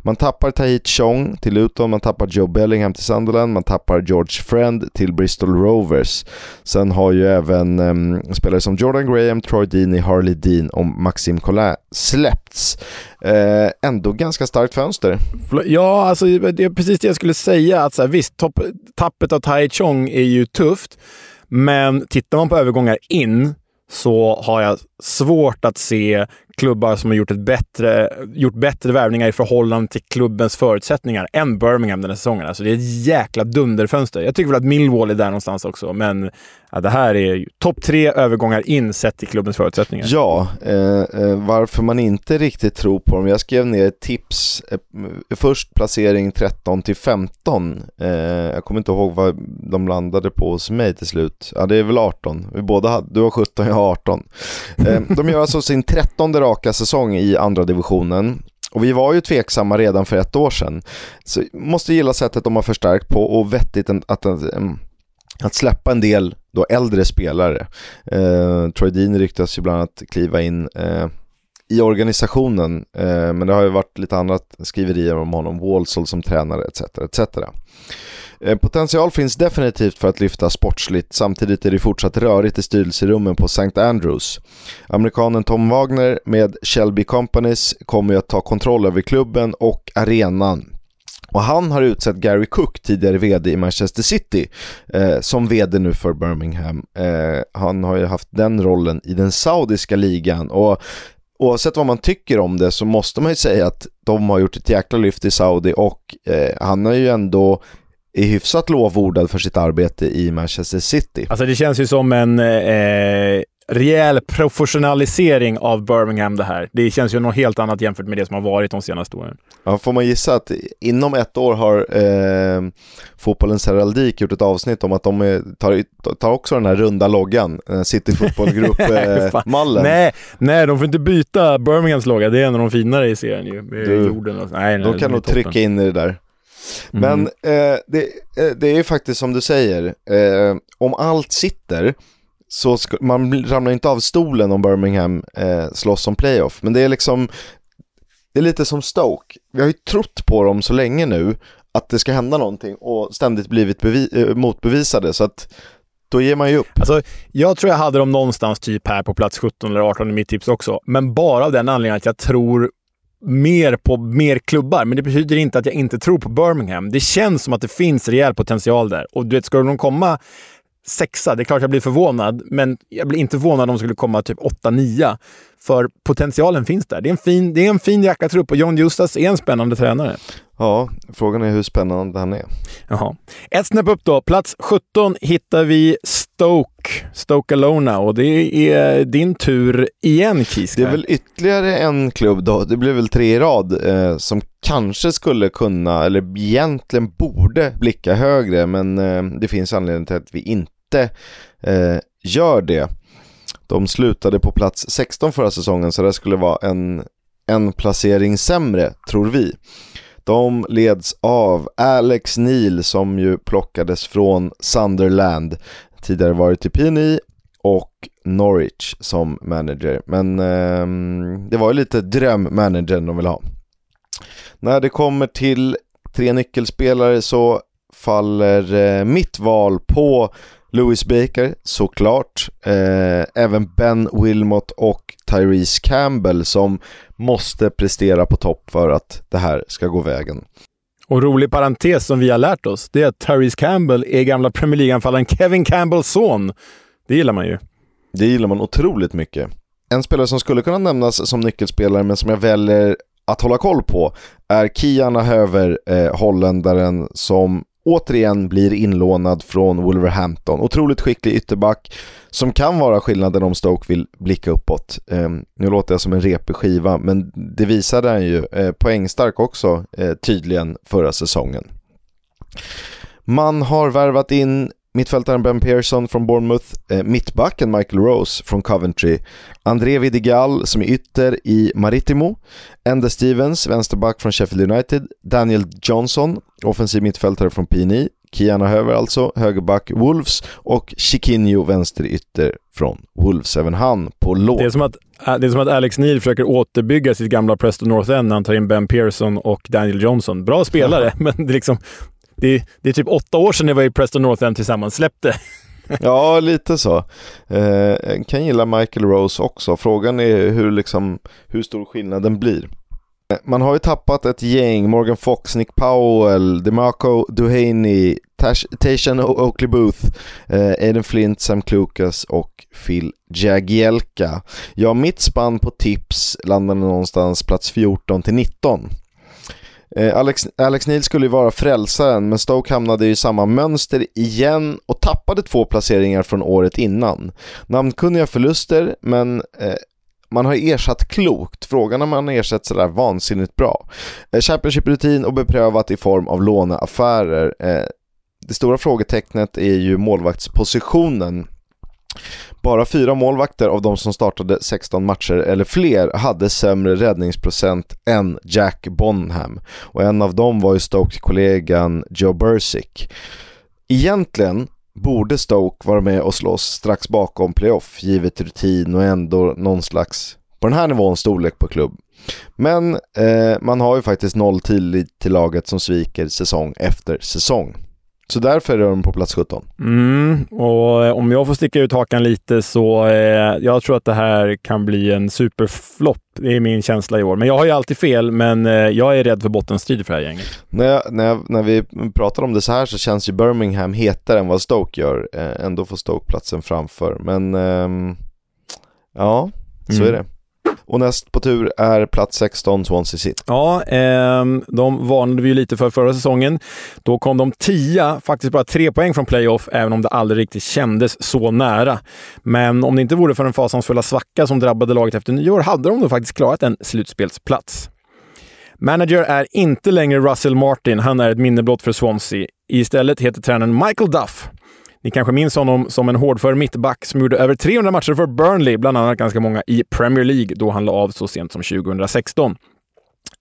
Man tappar Tahit Chong till Luton, man tappar Joe Bellingham till Sunderland, man tappar George Friend till Bristol Rovers. Sen har ju även um, spelare som Jordan Graham, Troy Deeney, Harley Dean och Maxime Collin släppts. Eh, ändå ganska starkt fönster. Ja, alltså det är precis det jag skulle säga. Att så här, visst, topp, tappet av Tai Chong är ju tufft, men tittar man på övergångar in så har jag svårt att se klubbar som har gjort, ett bättre, gjort bättre värvningar i förhållande till klubbens förutsättningar än Birmingham den här säsongen. Alltså det är ett jäkla dunderfönster. Jag tycker väl att Millwall är där någonstans också, men ja, det här är topp tre övergångar in sett i klubbens förutsättningar. Ja, eh, eh, varför man inte riktigt tror på dem. Jag skrev ner ett tips. Eh, först placering 13 till 15. Eh, jag kommer inte ihåg vad de landade på hos mig till slut. Ja, det är väl 18. Vi båda hade, du har 17, jag har 18. Eh, de gör alltså sin 13 raka säsong i andra divisionen. Och vi var ju tveksamma redan för ett år sedan. Så måste gilla sättet de har förstärkt på och vettigt att, att, mm, att släppa en del då äldre spelare. Eh, Troy Dean ryktas ju bland annat kliva in eh, i organisationen, eh, men det har ju varit lite annat skriverier om honom, Walsall som tränare etc. etc. Eh, potential finns definitivt för att lyfta sportsligt, samtidigt är det fortsatt rörigt i styrelserummen på St. Andrews. Amerikanen Tom Wagner med Shelby Companies kommer ju att ta kontroll över klubben och arenan. Och han har utsett Gary Cook, tidigare VD i Manchester City, eh, som VD nu för Birmingham. Eh, han har ju haft den rollen i den saudiska ligan och oavsett vad man tycker om det så måste man ju säga att de har gjort ett jäkla lyft i Saudi och eh, han har ju ändå är hyfsat lovordad för sitt arbete i Manchester City. Alltså det känns ju som en eh, rejäl professionalisering av Birmingham det här. Det känns ju något helt annat jämfört med det som har varit de senaste åren. Ja, får man gissa att inom ett år har eh, Fotbollens Heraldik gjort ett avsnitt om att de är, tar, tar också den här runda loggan, eh, City Football Group-mallen. *laughs* Eh, nej, nej, de får inte byta Birminghams logga. Det är en av de finare i serien ju, med du, jorden och nej, nej, Då kan nog trycka in i det där. Men mm. eh, det, eh, det, är faktiskt som du säger, eh, om allt sitter så ska, man ramlar inte av stolen om Birmingham eh, slåss om playoff. Men det är liksom, det är lite som Stoke. Vi har ju trott på dem så länge nu att det ska hända någonting och ständigt blivit eh, motbevisade. Så att då ger man ju upp. Alltså, jag tror jag hade dem någonstans typ här på plats 17 eller 18 i mitt tips också. Men bara av den anledningen att jag tror mer på mer klubbar. Men det betyder inte att jag inte tror på Birmingham. Det känns som att det finns rejäl potential där. Och du vet, ska de komma sexa, det är klart jag blir förvånad, men jag blir inte förvånad om de skulle komma typ åtta, nia. För potentialen finns där. Det är en fin, det är en fin jackartrupp och John Justas är en spännande tränare. Ja, frågan är hur spännande han är. Jaha. Ett snäpp upp då. Plats 17 hittar vi Stoke, Stoke Alona och det är din tur igen Kiska. Det är väl ytterligare en klubb då, det blir väl tre i rad, eh, som kanske skulle kunna, eller egentligen borde blicka högre, men eh, det finns anledning till att vi inte eh, gör det. De slutade på plats 16 förra säsongen, så det skulle vara en, en placering sämre, tror vi. De leds av Alex Neil som ju plockades från Sunderland, tidigare varit i PNI och Norwich som manager. Men eh, det var ju lite drömmanagern de ville ha. När det kommer till tre nyckelspelare så faller eh, mitt val på Louis Baker såklart, eh, även Ben Wilmot och Tyrese Campbell som måste prestera på topp för att det här ska gå vägen. Och rolig parentes som vi har lärt oss, det är att Tyrese Campbell är gamla Premier League-anfallaren Kevin Campbells son. Det gillar man ju. Det gillar man otroligt mycket. En spelare som skulle kunna nämnas som nyckelspelare men som jag väljer att hålla koll på är Kiana Höver, eh, holländaren som återigen blir inlånad från Wolverhampton. Otroligt skicklig ytterback som kan vara skillnaden om Stoke vill blicka uppåt. Eh, nu låter jag som en repig skiva, men det visade han ju. Eh, poängstark också eh, tydligen förra säsongen. Man har värvat in mittfältaren Ben Pearson från Bournemouth, eh, mittbacken Michael Rose från Coventry, André Vidigal som är ytter i Maritimo, Ende Stevens, vänsterback från Sheffield United, Daniel Johnson, offensiv mittfältare från PNI, Kiana Höver alltså, högerback Wolves och Chiquinho vänsterytter från Wolves, även han på lån. Det är som att, äh, det är som att Alex Neil försöker återbygga sitt gamla Preston North End när han tar in Ben Pearson och Daniel Johnson. Bra spelare, ja. *laughs* men det är, liksom, det, är, det är typ åtta år sedan ni var i Preston North End tillsammans. Släpp det! *laughs* ja, lite så. Eh, kan gilla Michael Rose också. Frågan är hur, liksom, hur stor skillnaden blir. Eh, man har ju tappat ett gäng, Morgan Fox, Nick Powell, DeMarco Duhaney, Tation Oakley Booth, eh, Aiden Flint, Sam Klukas och Phil Jagielka. Ja, mitt spann på tips landade någonstans plats 14 till 19. Eh, Alex, Alex Neil skulle ju vara frälsaren, men Stoke hamnade i samma mönster igen och tappade två placeringar från året innan. Namnkunniga förluster, men eh, man har ersatt klokt. Frågan om man har ersatt sådär vansinnigt bra. Eh, Championship-rutin och beprövat i form av låneaffärer. Eh, det stora frågetecknet är ju målvaktspositionen. Bara fyra målvakter av de som startade 16 matcher eller fler hade sämre räddningsprocent än Jack Bonham. Och en av dem var ju Stoke-kollegan Joe Bursick. Egentligen borde Stoke vara med och slåss strax bakom playoff givet rutin och ändå någon slags, på den här nivån, storlek på klubb. Men eh, man har ju faktiskt noll tillit till laget som sviker säsong efter säsong. Så därför är de på plats 17. Mm, och eh, om jag får sticka ut hakan lite så eh, jag tror att det här kan bli en superflopp. Det är min känsla i år. Men jag har ju alltid fel, men eh, jag är rädd för bottenstrid för det här gänget. När, jag, när, jag, när vi pratar om det så här så känns ju Birmingham hetare än vad Stoke gör. Eh, ändå får Stoke platsen framför. Men ehm, ja, så mm. är det. Och näst på tur är plats 16, Swansea City. Ja, eh, de varnade vi ju lite för förra säsongen. Då kom de tia, faktiskt bara tre poäng från playoff, även om det aldrig riktigt kändes så nära. Men om det inte vore för den fasansfulla svacka som drabbade laget efter nyår hade de då faktiskt klarat en slutspelsplats. Manager är inte längre Russell Martin, han är ett minne blott för Swansea. Istället heter tränaren Michael Duff. Ni kanske minns honom som en hårdför mittback som gjorde över 300 matcher för Burnley, bland annat ganska många i Premier League, då han la av så sent som 2016.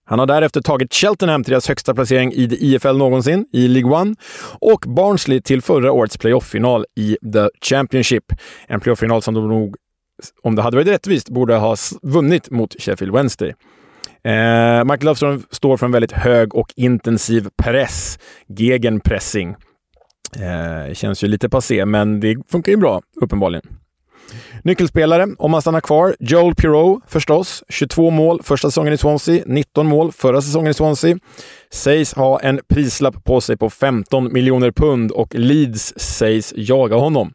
Han har därefter tagit Cheltenham till deras högsta placering i IFL någonsin, i League One, och Barnsley till förra årets playoff-final i The Championship. En playoff-final som de nog, om det hade varit rättvist, borde ha vunnit mot Sheffield Wednesday. Eh, Michael Löfström står för en väldigt hög och intensiv press, gegenpressing. Eh, känns ju lite passé, men det funkar ju bra, uppenbarligen. Nyckelspelare, om man stannar kvar, Joel Pirou förstås. 22 mål första säsongen i Swansea, 19 mål förra säsongen i Swansea. Sägs ha en prislapp på sig på 15 miljoner pund och Leeds sägs jaga honom.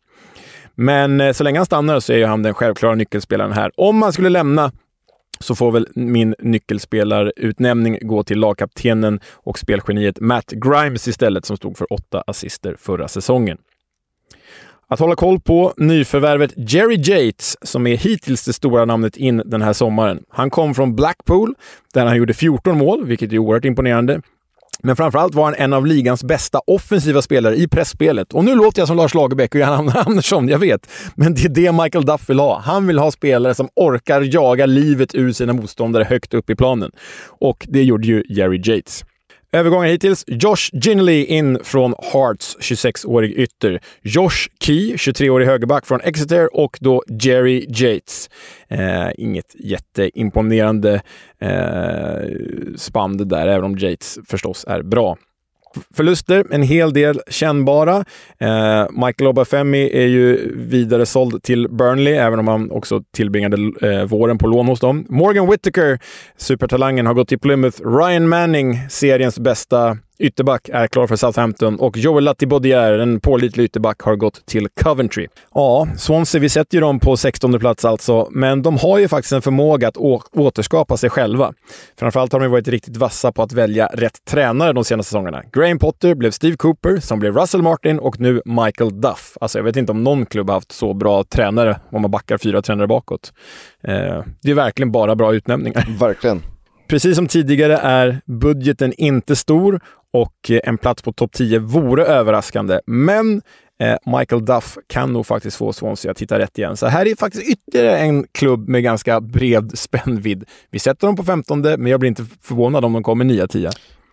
Men eh, så länge han stannar så är ju han den självklara nyckelspelaren här. Om han skulle lämna så får väl min nyckelspelarutnämning gå till lagkaptenen och spelgeniet Matt Grimes istället, som stod för åtta assister förra säsongen. Att hålla koll på nyförvärvet Jerry Yates, som är hittills det stora namnet in den här sommaren. Han kom från Blackpool, där han gjorde 14 mål, vilket är oerhört imponerande. Men framförallt var han en av ligans bästa offensiva spelare i pressspelet. Och nu låter jag som Lars Lagerbäck och Jan *laughs* Andersson, jag vet. Men det är det Michael Duff vill ha. Han vill ha spelare som orkar jaga livet ur sina motståndare högt upp i planen. Och det gjorde ju Jerry Yates. Övergångar hittills. Josh Ginley in från Hearts, 26-årig ytter. Josh Key, 23-årig högerback från Exeter och då Jerry Yates. Eh, inget jätteimponerande eh, spann det där, även om Yates förstås är bra förluster, en hel del kännbara. Eh, Michael Obafemi är ju vidare såld till Burnley, även om han också tillbringade eh, våren på lån hos dem. Morgan Whittaker, supertalangen, har gått till Plymouth. Ryan Manning, seriens bästa ytterback är klar för Southampton och Joel Latibodier, en pålitlig ytterback, har gått till Coventry. Ja, Swansea, vi sätter ju dem på 16 plats alltså, men de har ju faktiskt en förmåga att återskapa sig själva. Framförallt har de varit riktigt vassa på att välja rätt tränare de senaste säsongerna. Graham Potter blev Steve Cooper, som blev Russell Martin och nu Michael Duff. Alltså, jag vet inte om någon klubb har haft så bra tränare om man backar fyra tränare bakåt. Eh, det är verkligen bara bra utnämningar. Verkligen. Precis som tidigare är budgeten inte stor och eh, en plats på topp 10 vore överraskande. Men eh, Michael Duff kan nog faktiskt få Swansea att hitta rätt igen. Så här är faktiskt ytterligare en klubb med ganska bred spännvidd. Vi sätter dem på 15 men jag blir inte förvånad om de kommer 9-10.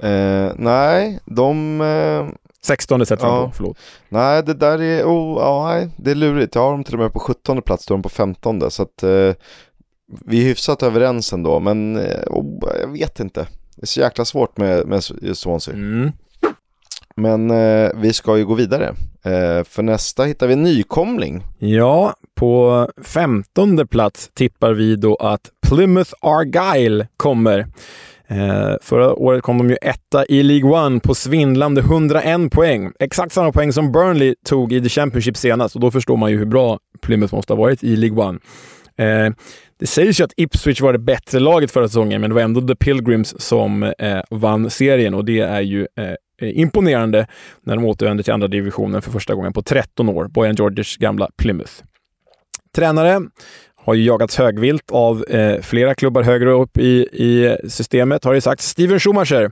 Eh, nej, de... Eh... 16 sätter ja. de på, förlåt. Nej, det där är, oh, ja, det är lurigt. Jag har dem till och med på 17 plats, då är de på 15. Så att eh, vi är hyfsat överens ändå, men oh, jag vet inte. Det är så jäkla svårt med, med Swansea. Mm. Men eh, vi ska ju gå vidare. Eh, för nästa hittar vi en nykomling. Ja, på femtonde plats tippar vi då att Plymouth Argyle kommer. Eh, förra året kom de ju etta i League One på svindlande 101 poäng. Exakt samma poäng som Burnley tog i The Championship senast och då förstår man ju hur bra Plymouth måste ha varit i League One. Eh, det sägs ju att Ipswich var det bättre laget förra säsongen, men det var ändå The Pilgrims som eh, vann serien och det är ju eh, eh imponerande när de återvände till andra divisionen för första gången på 13 år. Bojan Georges gamla Plymouth. Tränare har ju jagats högvilt av eh, flera klubbar högre upp i, i systemet, har det sagt. Steven Schumacher,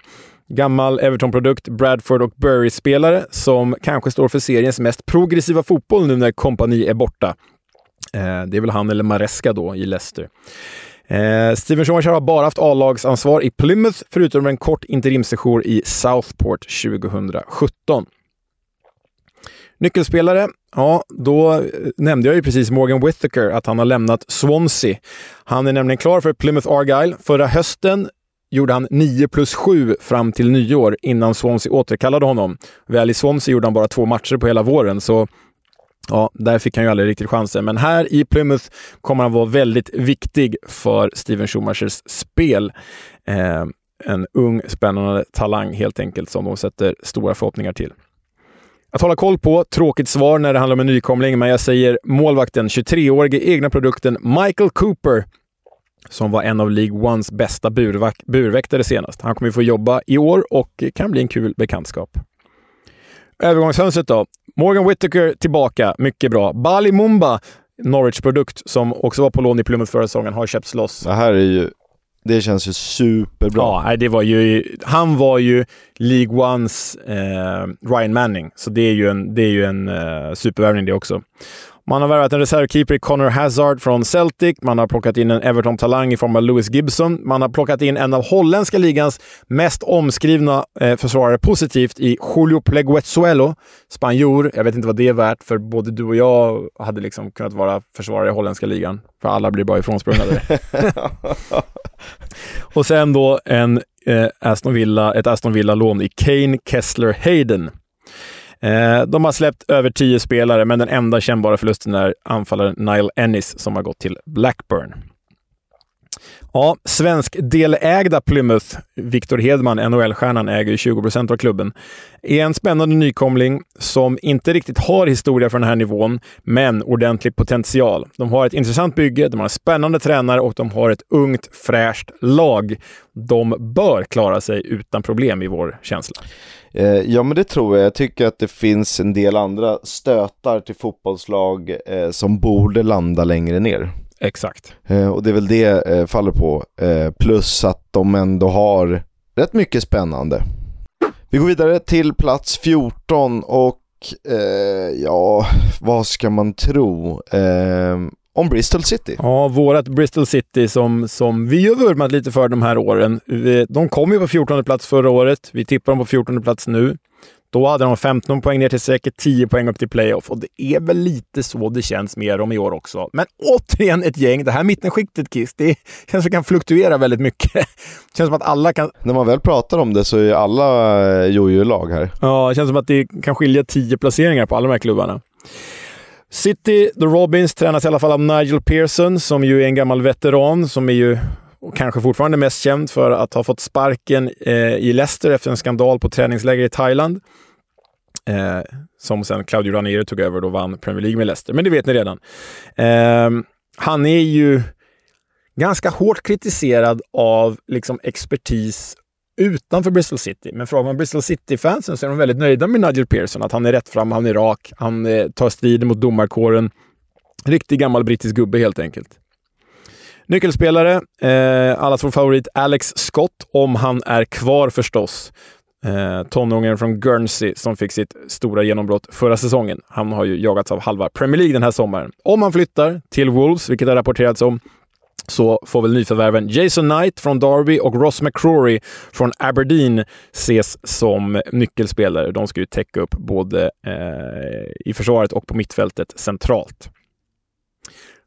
gammal Everton-produkt, Bradford och Bury-spelare som kanske står för seriens mest progressiva fotboll nu när kompani är borta. Eh, det är väl han eller Maresca då i Leicester. Eh, Steven Schumacher har bara haft A-lagsansvar i Plymouth, förutom en kort interimsession i Southport 2017. Nyckelspelare? Ja, då eh, nämnde jag ju precis Morgan Whittaker, att han har lämnat Swansea. Han är nämligen klar för Plymouth Argyle. Förra hösten gjorde han 9 plus 7 fram till nyår innan Swansea återkallade honom. Väl i Swansea gjorde han bara två matcher på hela våren, så Ja, där fick han ju aldrig riktigt chansen, men här i Plymouth kommer han vara väldigt viktig för Steven Schumachers spel. Eh, en ung, spännande talang helt enkelt som de sätter stora förhoppningar till. Att hålla koll på, tråkigt svar när det handlar om en nykomling, men jag säger målvakten, 23-årige egna produkten Michael Cooper, som var en av League Ones bästa burväktare senast. Han kommer ju få jobba i år och kan bli en kul bekantskap. Övergångsfönstret då. Morgan Whittaker tillbaka, mycket bra. Bali Mumba, Norwich-produkt, som också var på lån i Plymouth förra säsongen, har köpts loss. Det här är ju... Det känns ju superbra. Ja, det var ju... Han var ju League Ones eh, Ryan Manning, så det är ju en, det är ju en eh, supervärvning det också. Man har värvat en reservkeeper i Connor Hazard från Celtic. Man har plockat in en Everton-talang i form av Lewis Gibson. Man har plockat in en av holländska ligans mest omskrivna eh, försvarare positivt i Julio Pleguezuelo, spanjor. Jag vet inte vad det är värt, för både du och jag hade liksom kunnat vara försvarare i holländska ligan. För alla blir bara ifrånsprungna *laughs* och sen då en, eh, Aston Villa, ett Aston Villa-lån i Kane Kessler Hayden. Eh, de har släppt över tio spelare, men den enda kännbara förlusten är anfallaren Nile Ennis som har gått till Blackburn. Ja, svensk delägda Plymouth, Victor Hedman, NHL-stjärnan, äger 20 procent av klubben, är en spännande nykomling som inte riktigt har historia för den här nivån, men ordentlig potential. De har ett intressant bygge, de har en spännande tränare och de har ett ungt, fräscht lag. De bör klara sig utan problem i vår känsla. Eh, ja men det tror jag. Jag tycker att det finns en del andra stötar till fotbollslag eh, som borde landa längre ner. Exakt. Eh, och det är väl det faller på. Plus att de ändå har rätt mycket spännande. Vi går vidare till plats 14 och eh, ja, vad ska man tro? Eh, om Bristol City. Ja, vårat Bristol City som, som vi har vurmat lite för de här åren. De kom ju på 14 plats förra året. Vi tippar dem på 14 plats nu. Då hade de 15 poäng ner till säkert 10 poäng upp till playoff och det är väl lite så det känns mer om i år också. Men återigen ett gäng. Det här mittenskiktet, Kiss, det *laughs* känns som kan fluktuera väldigt mycket. Det *laughs* känns som att alla kan... När man väl pratar om det så är alla eh, jojo-lag här. Ja, det känns som att det kan skilja 10 placeringar på alla de här klubbarna. City, The Robins, tränas i alla fall av Nigel Pearson som ju är en gammal veteran som är ju och kanske fortfarande mest känd för att ha fått sparken eh, i Leicester efter en skandal på träningsläger i Thailand. Eh, som sen Claudio Ranieri tog över och vann Premier League med Leicester. Men det vet ni redan. Eh, han är ju ganska hårt kritiserad av liksom, expertis utanför Bristol City. Men frågar man Bristol City-fansen så är de väldigt nöjda med Nigel Pearson. Att han är rätt fram, han är rak, han eh, tar striden mot domarkåren. Riktig gammal brittisk gubbe helt enkelt. Nyckelspelare, eh, allas vår favorit Alex Scott, om han är kvar förstås. Eh, tonåringen från Guernsey som fick sitt stora genombrott förra säsongen. Han har ju jagats av halva Premier League den här sommaren. Om han flyttar till Wolves, vilket har rapporterats om, så får väl nyförvärven Jason Knight från Derby och Ross McCrory från Aberdeen ses som nyckelspelare. De ska ju täcka upp både eh, i försvaret och på mittfältet centralt.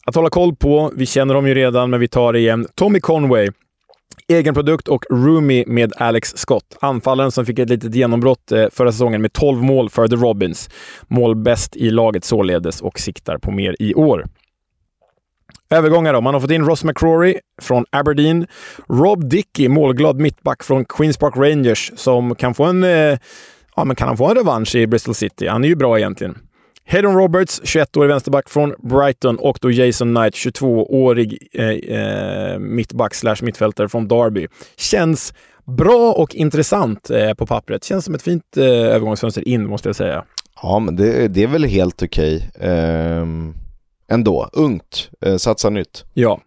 Att hålla koll på, vi känner dem ju redan, men vi tar det igen. Tommy Conway, egen produkt och roomie med Alex Scott. Anfallaren som fick ett litet genombrott eh, förra säsongen med 12 mål för The Robins. Målbäst i laget således och siktar på mer i år. Övergångar då. Man har fått in Ross McCrory från Aberdeen. Rob Dickey, målglad mittback från Queens Park Rangers, som kan få en, eh, ja, men kan han få en revansch i Bristol City. Han är ju bra egentligen. Hedon Roberts, 21-årig vänsterback från Brighton och då Jason Knight, 22-årig eh, eh, mittback slash mittfältare från Derby. Känns bra och intressant eh, på pappret. Känns som ett fint eh, övergångsfönster in, måste jag säga. Ja, men det, det är väl helt okej. Okay. Um ändå, ungt, eh, satsa nytt. Ja.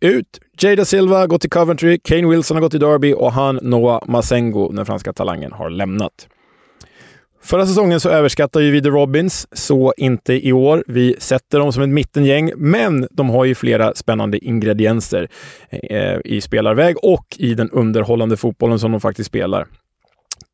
Ut, Jada Silva går till Coventry, Kane Wilson har gått till Derby och han Noah Masengo, den franska talangen, har lämnat. Förra säsongen så överskattade vi The Robins, så inte i år. Vi sätter dem som ett mittengäng, men de har ju flera spännande ingredienser eh, i spelarväg och i den underhållande fotbollen som de faktiskt spelar.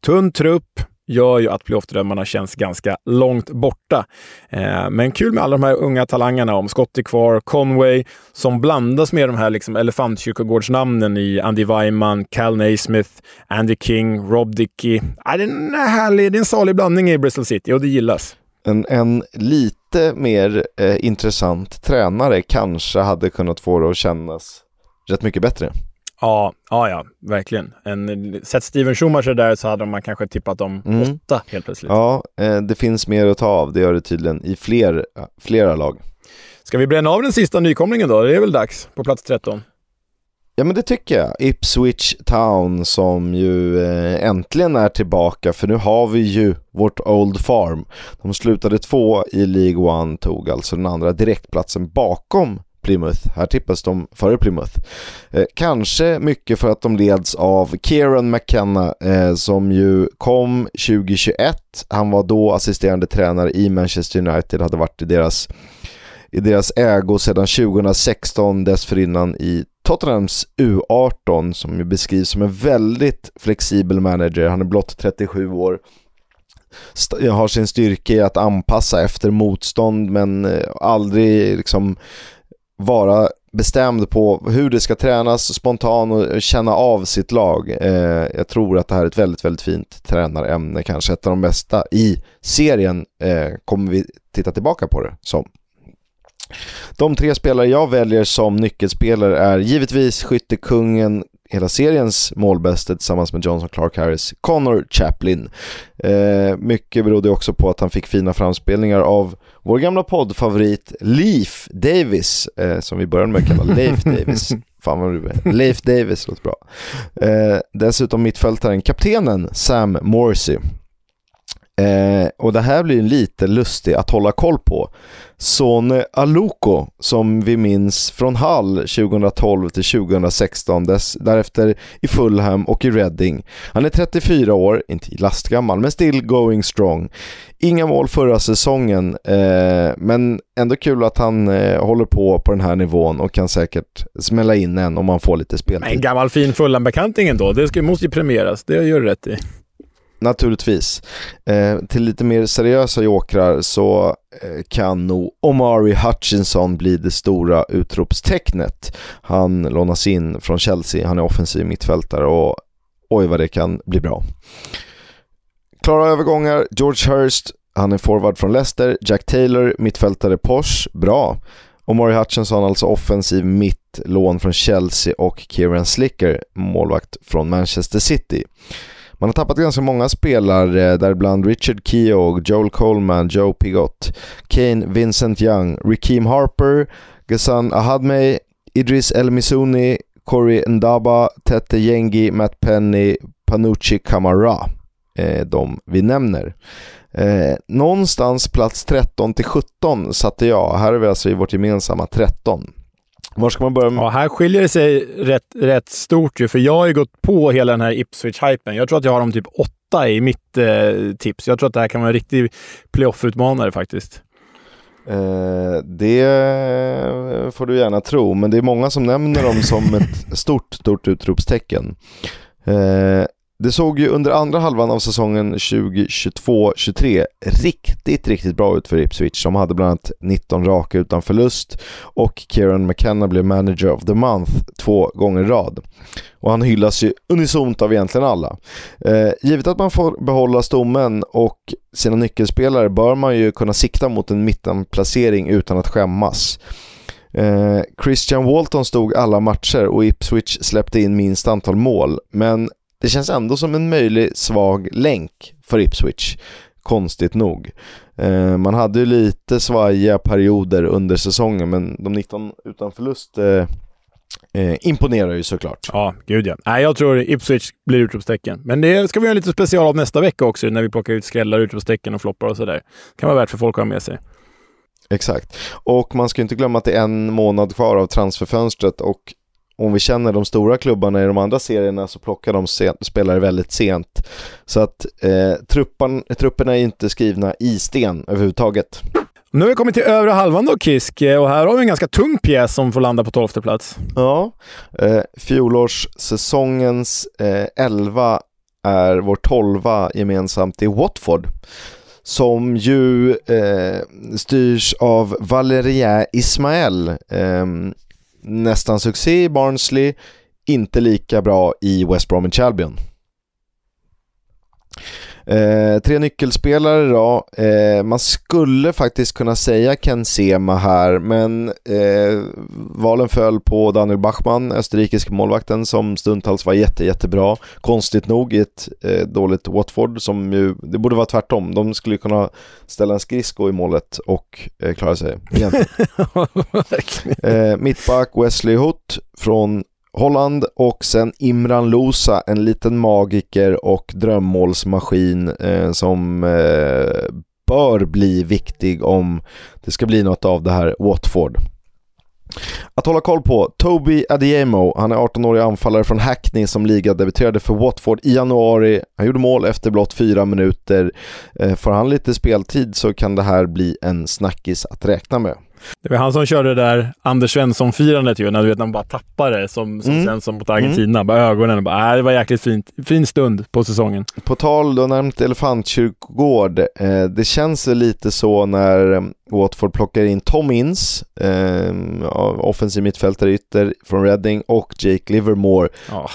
Tunn trupp, gör ju att playoff-drömmarna känns ganska långt borta. Eh, men kul med alla de här unga talangerna om Scott är kvar, Conway, som blandas med de här liksom elefantkyrkogårdsnamnen i Andy Weiman, Cal Naismith, Andy King, Rob Dickey. Eh, det, är en härlig, det är en salig blandning i Bristol City och det gillas. En, en lite mer eh, intressant tränare kanske hade kunnat få det att kännas rätt mycket bättre. Ja, ja, ja, verkligen. En, sett Steven Schumacher där så hade man kanske tippat om mm. åtta helt plötsligt. Ja, eh, det finns mer att ta av, det gör det tydligen i fler, flera lag. Ska vi bränna av den sista nykomlingen då? Det är väl dags på plats 13? Ja men det tycker jag. Ipswich Town som ju eh, äntligen är tillbaka för nu har vi ju vårt Old Farm. De slutade två i League One, tog alltså den andra direktplatsen bakom Plymouth. Här tippas de före Plymouth. Eh, kanske mycket för att de leds av Kieran McKenna eh, som ju kom 2021. Han var då assisterande tränare i Manchester United, hade varit i deras, i deras ägo sedan 2016, dessförinnan i Tottenhams U18 som ju beskrivs som en väldigt flexibel manager. Han är blott 37 år har sin styrka i att anpassa efter motstånd men eh, aldrig liksom vara bestämd på hur det ska tränas, spontan och känna av sitt lag. Eh, jag tror att det här är ett väldigt, väldigt fint tränarämne, kanske ett av de bästa i serien eh, kommer vi titta tillbaka på det som. De tre spelare jag väljer som nyckelspelare är givetvis skyttekungen hela seriens målbäste tillsammans med Johnson Clark Harris, Connor Chaplin. Eh, mycket berodde också på att han fick fina framspelningar av vår gamla poddfavorit Leif Davis, eh, som vi började med att kalla Leif *laughs* Davis. Fan vad du Leif Davis låter bra. Eh, dessutom mittfältaren, kaptenen Sam Morsey. Eh, och det här blir lite lustigt att hålla koll på. Sone Aluko, som vi minns från Hall 2012 till 2016, dess, därefter i Fulham och i Reading. Han är 34 år, inte lastgammal, men still going strong. Inga mål förra säsongen, eh, men ändå kul att han eh, håller på på den här nivån och kan säkert smälla in en om man får lite speltid. En gammal fin Fulham-bekanting ändå. Det ska, måste ju premieras, det gör du rätt i. Naturligtvis. Eh, till lite mer seriösa jokrar så eh, kan nog Omari Hutchinson bli det stora utropstecknet. Han lånas in från Chelsea, han är offensiv mittfältare och oj vad det kan bli bra. Klara övergångar, George Hurst, han är forward från Leicester, Jack Taylor, mittfältare Posh, bra. Omari Hutchinson alltså offensiv mitt, lån från Chelsea och Kieran Slicker, målvakt från Manchester City. Man har tappat ganska många spelare, däribland Richard Keogh, Joel Coleman, Joe Pigott, Kane, Vincent Young, Rikim Harper, Ghassan Ahadmey, Idris El Misuni, Corey Ndaba, Tete Yengi, Matt Penny, Panucci Kamara. Eh, de vi nämner. Eh, någonstans plats 13 till 17 satte jag. Här är vi alltså i vårt gemensamma 13. Var ska man börja? Med? Ja, här skiljer det sig rätt, rätt stort ju, för jag har ju gått på hela den här Ipswich-hypen. Jag tror att jag har dem typ åtta i mitt eh, tips. Jag tror att det här kan vara en riktig playoff-utmanare faktiskt. Eh, det får du gärna tro, men det är många som nämner dem som ett *laughs* stort, stort utropstecken. Eh, det såg ju under andra halvan av säsongen 2022-23 riktigt, riktigt bra ut för Ipswich som hade bland annat 19 raka utan förlust och Kieran McKenna blev manager of the month två gånger i rad. Och han hyllas ju unisont av egentligen alla. Eh, givet att man får behålla stommen och sina nyckelspelare bör man ju kunna sikta mot en mittenplacering utan att skämmas. Eh, Christian Walton stod alla matcher och Ipswich släppte in minst antal mål, men det känns ändå som en möjlig svag länk för Ipswich, konstigt nog. Eh, man hade ju lite svajiga perioder under säsongen, men de 19 utan förlust eh, eh, imponerar ju såklart. Ja, gud ja. Nej, jag tror Ipswich blir utropstecken. Men det ska vi göra lite special av nästa vecka också, när vi plockar ut skrällar, utropstecken och floppar och sådär. Det kan vara värt för folk att ha med sig. Exakt. Och man ska inte glömma att det är en månad kvar av transferfönstret och om vi känner de stora klubbarna i de andra serierna så plockar de spelare väldigt sent. Så att eh, truppan, trupperna är inte skrivna i sten överhuvudtaget. Nu har vi kommit till övre halvan då, Kisk, och här har vi en ganska tung pjäs som får landa på tolfte plats. Ja, eh, fjolårssäsongens eh, elva är vår tolva gemensamt i Watford som ju eh, styrs av Valeria Ismael. Eh, nästan succé i Barnsley, inte lika bra i West Bromwich Albion. Eh, tre nyckelspelare då. Eh, man skulle faktiskt kunna säga Ken Sema här, men eh, valen föll på Daniel Bachmann, österrikisk målvakten som stundtals var jätte, jättebra. Konstigt nog i ett eh, dåligt Watford som ju, det borde vara tvärtom. De skulle kunna ställa en skridsko i målet och eh, klara sig *laughs* mittback Wesley Hutt från Holland och sen Imran Losa, en liten magiker och drömmålsmaskin eh, som eh, bör bli viktig om det ska bli något av det här Watford. Att hålla koll på, Toby Adiemo, han är 18-årig anfallare från Hackney som ligadebuterade för Watford i januari. Han gjorde mål efter blott fyra minuter. Eh, får han lite speltid så kan det här bli en snackis att räkna med. Det var han som körde det där Anders Svensson-firandet ju, när du vet när man bara tappar det som, som mm. sen som mot Argentina. Mm. Bara ögonen och bara, äh, det var jäkligt fint. Fin stund på säsongen. På tal, då nämnt Elefantkyrkogård. Eh, det känns lite så när Watford plockar in Tom Ince, eh, offensiv mittfältare ytter från Reading och Jake Livermore. Ja,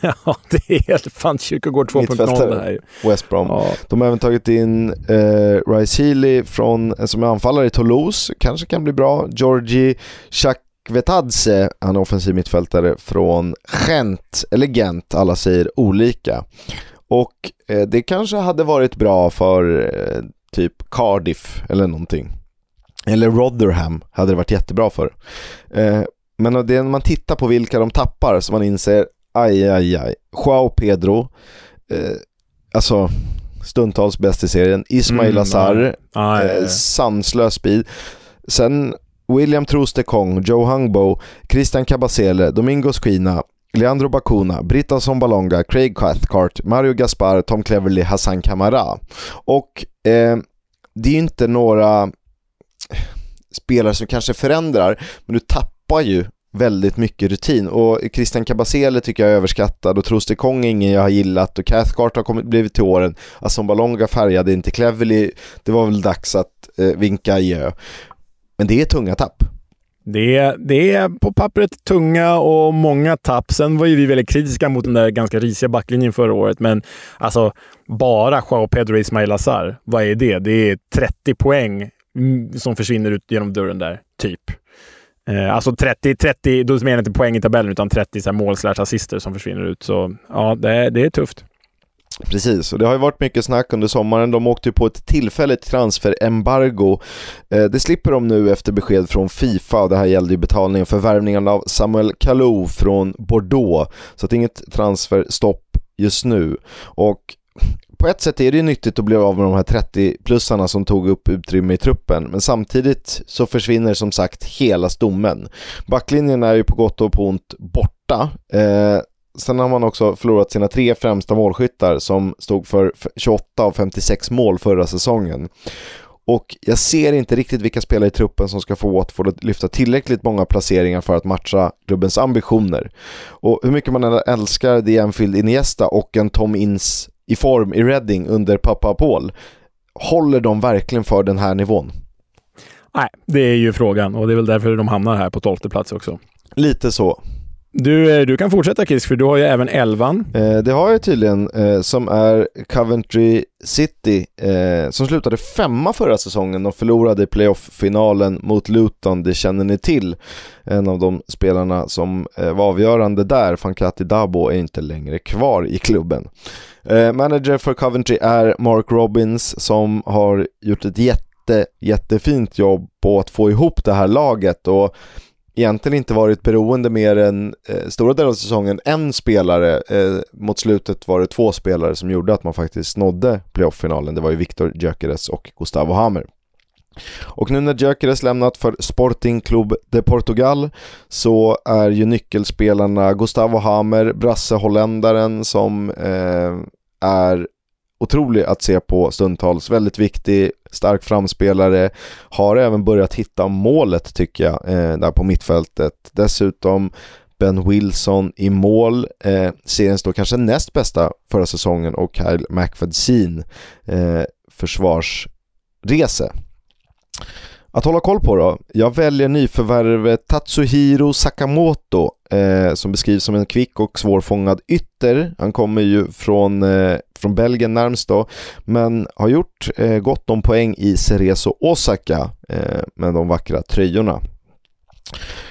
*laughs* ja det är helt fan Kyrkogård 2.0 det här West Brom. Ja. De har även tagit in eh, Rice Healy från, som är anfallare i Toulouse, kanske kan bli bra. Georgi Chakvetadze, han är offensiv mittfältare från Gent, eller Gent, alla säger olika. Och eh, det kanske hade varit bra för eh, typ Cardiff eller någonting. Eller Rotherham hade det varit jättebra för. Eh, men det är när man tittar på vilka de tappar som man inser, aj, aj, aj. Joao Pedro, eh, alltså stundtals bäst i serien. Ismail mm, Azar, ah, eh, sanslös speed. Sen William Trostekong, Joe Hungbo, Christian Cabasele, Domingos Quina, Leandro Bacuna, Britta Sombalonga, Craig Cathcart, Mario Gaspar, Tom Cleverley, Hassan Kamara. Och eh, det är inte några spelare som kanske förändrar, men du tappar ju väldigt mycket rutin och Christian Cabasele tycker jag är överskattad och Troste Kong är ingen jag har gillat och Cathcart har kommit, blivit till åren. Assombalonga Balonga färgade inte Cleverly, det var väl dags att eh, vinka adjö. Men det är tunga tapp. Det är, det är på pappret tunga och många tapp. Sen var ju vi väldigt kritiska mot den där ganska risiga backlinjen förra året, men alltså bara Joao Pedro Ismail Azar, vad är det? Det är 30 poäng som försvinner ut genom dörren där, typ. Eh, alltså 30, 30, då menar jag inte poäng i tabellen, utan 30 så här mål assister som försvinner ut. Så ja, det, det är tufft. Precis, och det har ju varit mycket snack under sommaren. De åkte ju på ett tillfälligt transferembargo. Eh, det slipper de nu efter besked från Fifa. Det här gällde ju betalningen för värvningen av Samuel Kalou från Bordeaux. Så att inget transferstopp just nu. Och på ett sätt är det ju nyttigt att bli av med de här 30-plussarna som tog upp utrymme i truppen, men samtidigt så försvinner som sagt hela stommen. Backlinjen är ju på gott och på ont borta. Eh, sen har man också förlorat sina tre främsta målskyttar som stod för 28 av 56 mål förra säsongen. Och jag ser inte riktigt vilka spelare i truppen som ska få Watford att lyfta tillräckligt många placeringar för att matcha klubbens ambitioner. Och hur mycket man älskar The Anfield Iniesta och en Tom Ince i form i Reading under pappa Paul. Håller de verkligen för den här nivån? Nej, det är ju frågan och det är väl därför de hamnar här på tolfte plats också. Lite så. Du, eh, du kan fortsätta Kisk, för du har ju även elvan. Eh, det har jag tydligen, eh, som är Coventry City, eh, som slutade femma förra säsongen och förlorade i playoff-finalen mot Luton, det känner ni till. En av de spelarna som eh, var avgörande där, Fankati Dabo, är inte längre kvar i klubben. Eh, manager för Coventry är Mark Robbins som har gjort ett jätte, jättefint jobb på att få ihop det här laget och egentligen inte varit beroende mer än eh, stora delar av säsongen en spelare. Eh, mot slutet var det två spelare som gjorde att man faktiskt nådde playoff-finalen. Det var ju Victor Gyökeres och Gustavo Hammer. Och nu när Gyökeres lämnat för Sporting Club de Portugal så är ju nyckelspelarna Gustavo Hammer, brasse-holländaren som eh, är otrolig att se på stundtals, väldigt viktig, stark framspelare, har även börjat hitta målet tycker jag, eh, där på mittfältet. Dessutom Ben Wilson i mål, eh, seriens då kanske näst bästa förra säsongen och Kyle McFadsin eh, försvarsrese. Att hålla koll på då? Jag väljer nyförvärvet Tatsuhiro Sakamoto eh, som beskrivs som en kvick och svårfångad ytter. Han kommer ju från, eh, från Belgien närmst då, men har gjort eh, gott om poäng i Cerezo Osaka eh, med de vackra tröjorna.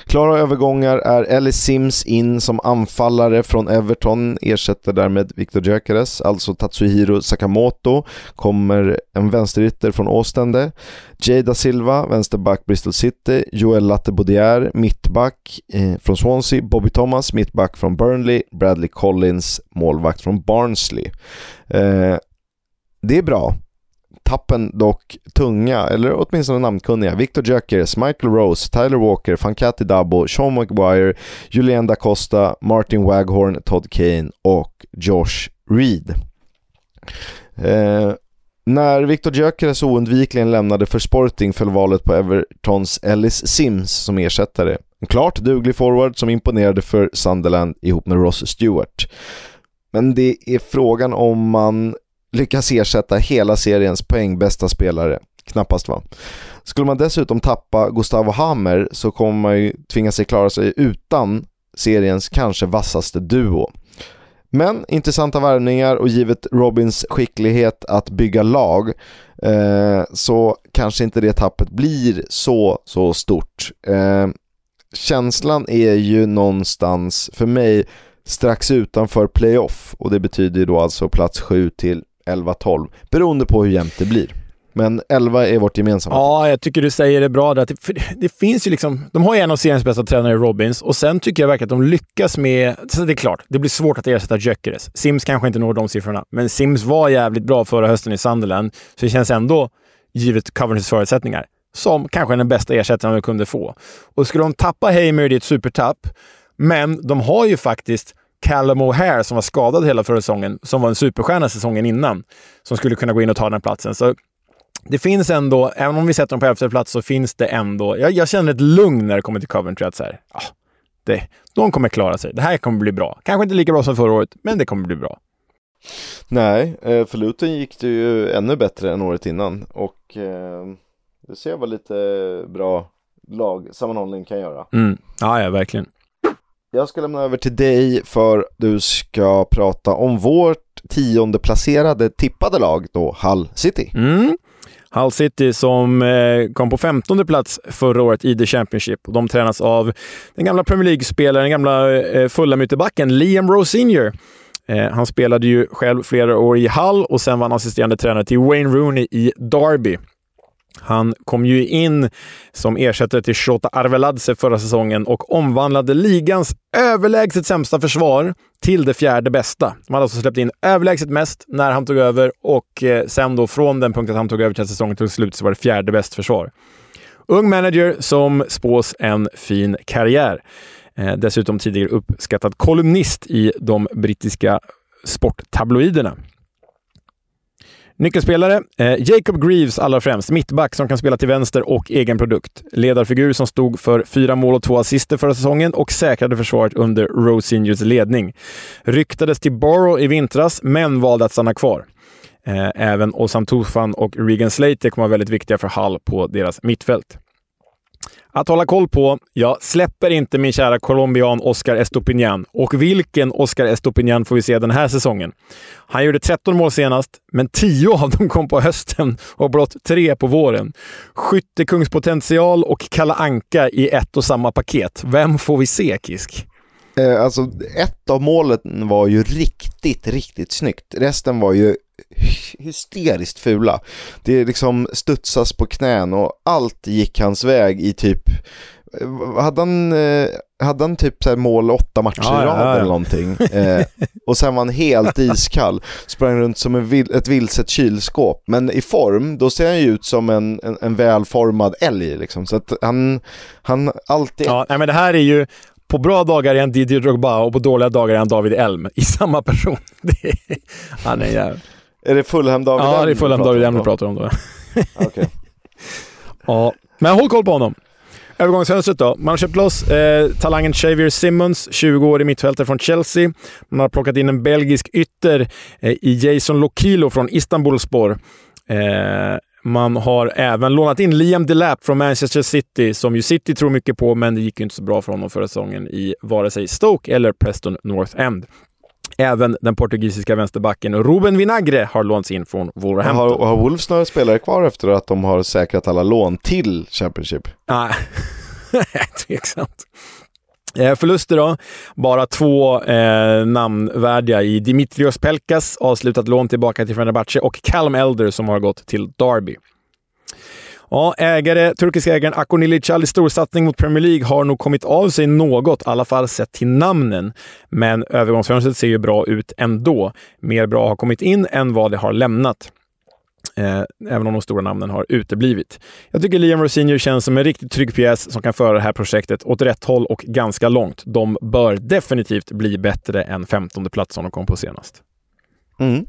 Klara övergångar är Ellie Sims in som anfallare från Everton, ersätter därmed Victor Gyökeres, alltså Tatsuhiro Sakamoto, kommer en vänsterytter från Åstende. Jada Silva, vänsterback Bristol City, Joel Lattebodier, mittback eh, från Swansea, Bobby Thomas, mittback från Burnley, Bradley Collins, målvakt från Barnsley. Eh, det är bra tappen dock tunga, eller åtminstone namnkunniga. Victor Jökers, Michael Rose, Tyler Walker, Fankati Dabo, Sean McGuire, Julian da Costa, Martin Waghorn, Todd Kane och Josh Reed. Eh, när Victor Gyökeres oundvikligen lämnade för Sporting föll valet på Evertons Ellis Sims som ersättare. En klart duglig forward som imponerade för Sunderland ihop med Ross Stewart. Men det är frågan om man lyckas ersätta hela seriens poängbästa spelare. Knappast va? Skulle man dessutom tappa Gustavo Hammer så kommer man ju tvinga sig klara sig utan seriens kanske vassaste duo. Men intressanta värvningar och givet Robins skicklighet att bygga lag eh, så kanske inte det tappet blir så, så stort. Eh, känslan är ju någonstans för mig strax utanför playoff och det betyder ju då alltså plats 7 till 11-12 beroende på hur jämnt det blir. Men 11 är vårt gemensamma. Ja, jag tycker du säger det bra där. Det, det finns ju liksom... De har ju en av seriens bästa tränare, Robins, och sen tycker jag verkligen att de lyckas med... Så det är klart, det blir svårt att ersätta Gyökeres. Sims kanske inte når de siffrorna, men Sims var jävligt bra förra hösten i Sunderland, så det känns ändå, givet Covenanters förutsättningar, som kanske den bästa ersättaren de kunde få. Och skulle de tappa Hamer, det är ett supertapp, men de har ju faktiskt Callum O'Hare som var skadad hela förra säsongen, som var en superstjärna säsongen innan, som skulle kunna gå in och ta den platsen. Så det finns ändå, även om vi sätter dem på elfte plats, så finns det ändå... Jag, jag, känner ett lugn när det kommer till Coventry. Att så här, ah, det, de kommer klara sig. Det här kommer bli bra. Kanske inte lika bra som förra året, men det kommer bli bra. Nej, eh, för Luton gick det ju ännu bättre än året innan och eh, det ser vad lite bra lagsammanhållning kan göra. Mm. Ja, ja, verkligen. Jag ska lämna över till dig för du ska prata om vårt tionde placerade tippade lag då, Hull City. Mm. Hull City som eh, kom på 15 plats förra året i The Championship. De tränas av den gamla Premier League-spelaren, den gamla eh, fulla ytterbacken Liam Rowe Senior. Eh, han spelade ju själv flera år i Hull och sen var han assisterande tränare till Wayne Rooney i Derby. Han kom ju in som ersättare till Shota Arveladze förra säsongen och omvandlade ligans överlägset sämsta försvar till det fjärde bästa. De hade alltså släppt in överlägset mest när han tog över och eh, sen då från den punkt att han tog över till säsongen tog slut så var det fjärde bäst försvar. Ung manager som spås en fin karriär. Eh, dessutom tidigare uppskattad kolumnist i de brittiska sporttabloiderna. Nyckelspelare, eh, Jacob Greaves allra främst. Mittback som kan spela till vänster och egen produkt. Ledarfigur som stod för fyra mål och två assister förra säsongen och säkrade försvaret under Rose Seniors ledning. Ryktades till Borough i vintras, men valde att stanna kvar. Eh, även Osam Tufan och Regan Slater kommer vara väldigt viktiga för Hall på deras mittfält. Att hålla koll på. Jag släpper inte min kära colombian Oscar Estopinian. Och vilken Oscar Estopinian får vi se den här säsongen? Han gjorde 13 mål senast, men 10 av dem kom på hösten och blott 3 på våren. Skyttekungspotential och Kalla Anka i ett och samma paket. Vem får vi se, Kisk? Eh, alltså, ett av målen var ju riktigt, riktigt snyggt. Resten var ju hysteriskt fula. Det liksom studsas på knän och allt gick hans väg i typ eh, hade han, eh, hade han typ så mål åtta matcher ja, i rad ja, ja. eller någonting? Eh, och sen var han helt iskall. Sprang runt som vil, ett vilset kylskåp. Men i form, då ser han ju ut som en, en, en välformad älg liksom. Så att han, han alltid... Ja, nej, men det här är ju... På bra dagar är han Didier Drogba och på dåliga dagar är han David Elm i samma person. *laughs* Är, han är jävligt... Är det Fulham-David Ja, det är Fulham-David Elm vi pratar om då. *laughs* okay. *laughs* ja, men håll koll på honom. Övergångsfönstret då. Man har köpt loss eh, talangen Xavier Simmons, 20 år i mittfältare från Chelsea. Man har plockat in en belgisk ytter eh, i Jason Lokilo från Istanbulspor. Eh, man har även lånat in Liam Delap från Manchester City, som ju City tror mycket på, men det gick ju inte så bra för honom förra säsongen i vare sig Stoke eller Preston North End. Även den portugisiska vänsterbacken Ruben Vinagre har lånats in från Wolverhampton. Har, har Wolves några spelare kvar efter att de har säkrat alla lån till Championship? *laughs* Nej, tveksamt. Eh, förluster då. Bara två eh, namnvärdiga i Dimitrios Pelkas, avslutat lån tillbaka till Fenerbahce och Callum Elder som har gått till Derby. Ja, ägare, turkiska ägaren Akonili Çalis storsatsning mot Premier League har nog kommit av sig något, i alla fall sett till namnen. Men övergångsfönstret ser ju bra ut ändå. Mer bra har kommit in än vad det har lämnat. Eh, även om de stora namnen har uteblivit. Jag tycker Liam Rosinho känns som en riktigt trygg pjäs som kan föra det här projektet åt rätt håll och ganska långt. De bör definitivt bli bättre än 15 plats som de kom på senast. Mm.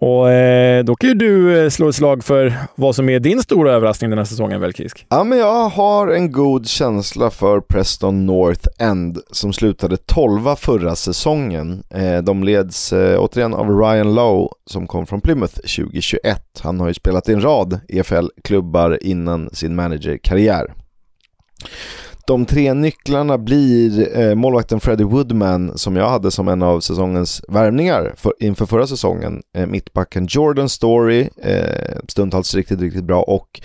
Och eh, då kan ju du eh, slå ett slag för vad som är din stora överraskning den här säsongen, väl Kisk? Ja, men jag har en god känsla för Preston North End som slutade 12 förra säsongen. Eh, de leds eh, återigen av Ryan Lowe som kom från Plymouth 2021. Han har ju spelat i en rad EFL-klubbar innan sin managerkarriär. De tre nycklarna blir eh, målvakten Freddie Woodman som jag hade som en av säsongens värvningar för, inför förra säsongen. Eh, mittbacken Jordan Story, eh, stundtals riktigt, riktigt bra och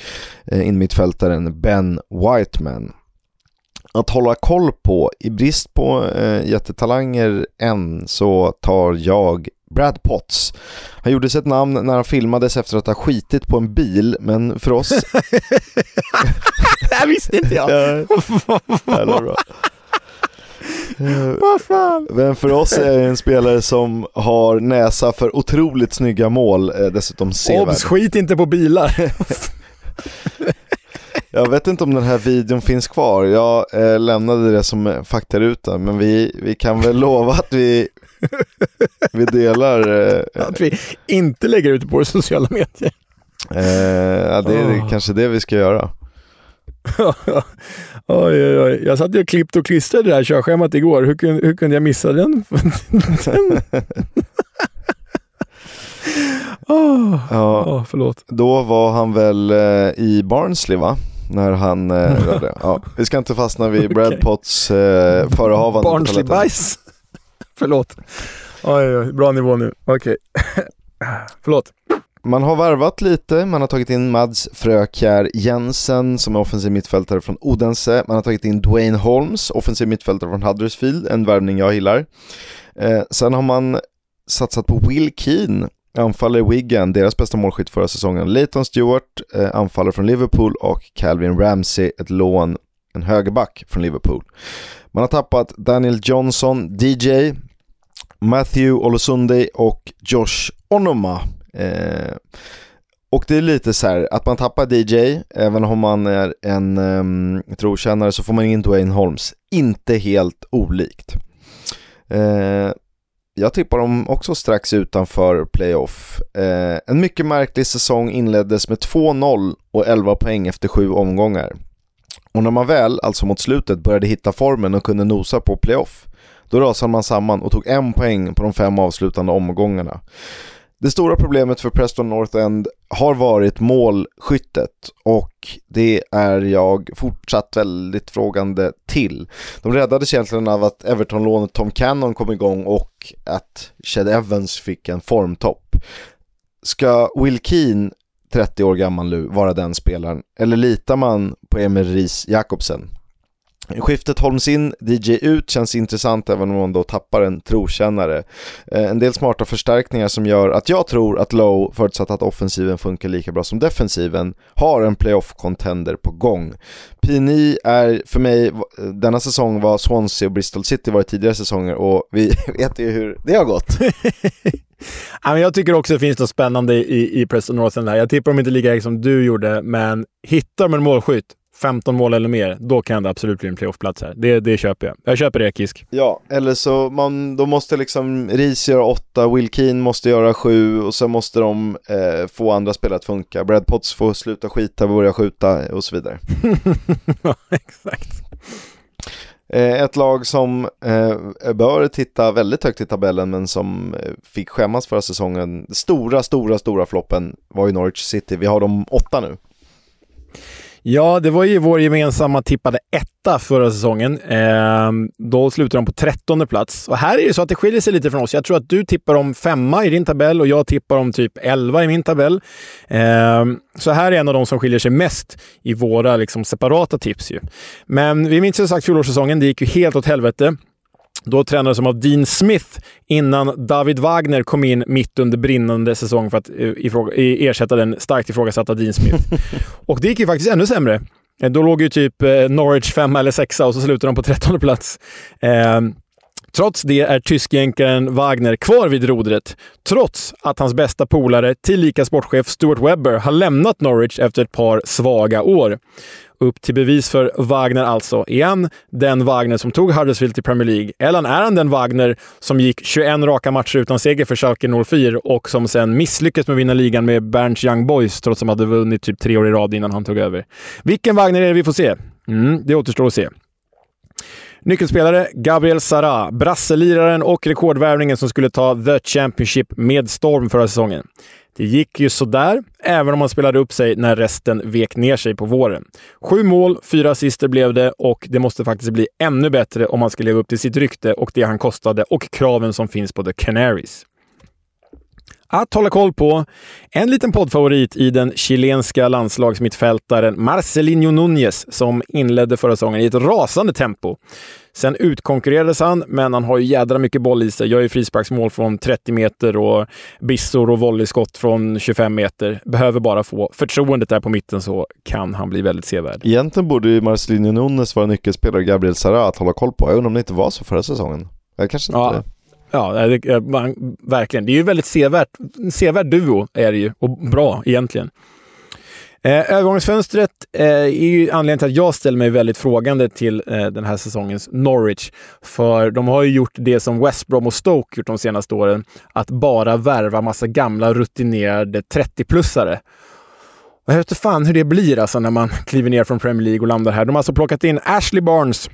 eh, inmittfältaren Ben Whiteman. Att hålla koll på, i brist på eh, jättetalanger än så tar jag Brad Potts. Han gjorde sig ett namn när han filmades efter att ha skitit på en bil, men för oss... *laughs* *laughs* det här visste inte jag. ja, fan? Men för oss är det en spelare som har näsa för otroligt snygga mål, eh, dessutom sevärd. Obs, skit inte på bilar. *laughs* Jag vet inte om den här videon finns kvar. Jag eh, lämnade det som faktaruta, men vi, vi kan väl lova att vi, vi delar... Eh, *laughs* att vi inte lägger ut på sociala medier. Eh, ja, det är oh. kanske det vi ska göra. *laughs* oj, oj, oj. Jag satt och klippte och klistrade det här körschemat igår. Hur, kunde, hur kunde jag missa den? oh, *laughs* ja, oh, förlåt. Då var han väl eh, i Barnsley va? När han eh, rörde. Ja, vi ska inte fastna vid Brad. Potts eh, förehavande. Barnsley-bajs förlåt. Oj, oj, bra nivå nu. Okej. Okay. *laughs* förlåt. Man har varvat lite, man har tagit in Mads Frökjär Jensen som är offensiv mittfältare från Odense. Man har tagit in Dwayne Holmes, offensiv mittfältare från Huddersfield, en värvning jag gillar. Eh, sen har man satsat på Will Keane, anfallare i Wigan, deras bästa målskytt förra säsongen. Leighton Stewart, eh, anfallare från Liverpool och Calvin Ramsey, ett lån, en högerback från Liverpool. Man har tappat Daniel Johnson, DJ, Matthew Olosunde och Josh Onoma. Eh, och det är lite så här, att man tappar DJ, även om man är en um, trotjänare så får man in Dwayne Holmes. Inte helt olikt. Eh, jag tippar dem också strax utanför playoff. Eh, en mycket märklig säsong inleddes med 2-0 och 11 poäng efter sju omgångar. Och när man väl, alltså mot slutet, började hitta formen och kunde nosa på playoff, då rasade man samman och tog en poäng på de fem avslutande omgångarna. Det stora problemet för Preston North End har varit målskyttet och det är jag fortsatt väldigt frågande till. De räddades egentligen av att Everton-lånet Tom Cannon kom igång och att Shed Evans fick en formtopp. Ska Will Keane, 30 år gammal nu, vara den spelaren? Eller litar man på Emil Ries Jakobsen? Skiftet Holms in, DJ ut känns intressant även om man då tappar en trotjänare. Eh, en del smarta förstärkningar som gör att jag tror att Low, förutsatt att offensiven funkar lika bra som defensiven, har en playoff-contender på gång. PNI är för mig, denna säsong var Swansea och Bristol City varit tidigare säsonger och vi *laughs* vet ju hur det har gått. *laughs* jag tycker också det finns något spännande i, i Preston Northern där. Jag tippar dem inte lika högt som du gjorde, men hittar de en målskytt 15 mål eller mer, då kan det absolut bli en playoffplats här. Det, det köper jag. Jag köper det, Kisk. Ja, eller så man, då måste liksom Ris göra åtta, Will Keen måste göra sju och sen måste de eh, få andra spelare att funka. Brad Potts får sluta skita, börja skjuta och så vidare. *laughs* ja, exakt. Eh, ett lag som eh, bör titta väldigt högt i tabellen men som eh, fick skämmas förra säsongen. Stora, stora, stora floppen var ju Norwich City. Vi har dem åtta nu. Ja, det var ju vår gemensamma tippade etta förra säsongen. Eh, då slutade de på trettonde plats. Och här är det så att det skiljer sig lite från oss. Jag tror att du tippar om femma i din tabell och jag tippar om typ elva i min tabell. Eh, så här är en av de som skiljer sig mest i våra liksom, separata tips. Ju. Men vi minns ju sagt fjolårssäsongen. Det gick ju helt åt helvete. Då tränades de av Dean Smith innan David Wagner kom in mitt under brinnande säsong för att eh, ifråga, ersätta den starkt ifrågasatta Dean Smith. *laughs* och det gick ju faktiskt ännu sämre. Eh, då låg ju typ eh, Norwich femma eller sexa och så slutade de på trettonde plats. Eh, Trots det är tyskjänkaren Wagner kvar vid rodret, trots att hans bästa polare, tillika sportchef Stuart Webber, har lämnat Norwich efter ett par svaga år. Upp till bevis för Wagner alltså. Är han den Wagner som tog Huddersfield till Premier League? Eller är han den Wagner som gick 21 raka matcher utan seger för Schalke 04 och som sen misslyckades med att vinna ligan med Berns Young Boys trots att de hade vunnit typ tre år i rad innan han tog över? Vilken Wagner är det vi får se? Mm, det återstår att se. Nyckelspelare Gabriel Sara, brasseliraren och rekordvärvningen som skulle ta The Championship med storm förra säsongen. Det gick ju sådär, även om han spelade upp sig när resten vek ner sig på våren. Sju mål, fyra assister blev det och det måste faktiskt bli ännu bättre om han ska leva upp till sitt rykte och det han kostade och kraven som finns på The Canaries att hålla koll på. En liten poddfavorit i den chilenska landslagsmittfältaren Marcelinho Núñez som inledde förra säsongen i ett rasande tempo. Sen utkonkurrerades han, men han har ju jädra mycket boll i sig. Gör ju frisparksmål från 30 meter och bissor och volleyskott från 25 meter. Behöver bara få förtroendet där på mitten så kan han bli väldigt sevärd. Egentligen borde ju Marcelinho Núñez vara nyckelspelare och Gabriel Sara att hålla koll på. Jag undrar om det inte var så förra säsongen. Jag kanske inte... Ja. Ja, det, man, verkligen. Det är ju väldigt sevärt. En sevärd duo är det ju och bra egentligen. Eh, övergångsfönstret eh, är ju anledningen till att jag ställer mig väldigt frågande till eh, den här säsongens Norwich. För de har ju gjort det som West Brom och Stoke gjort de senaste åren. Att bara värva massa gamla rutinerade 30-plussare. Och jag vet inte fan hur det blir alltså när man kliver ner från Premier League och landar här. De har alltså plockat in Ashley Barnes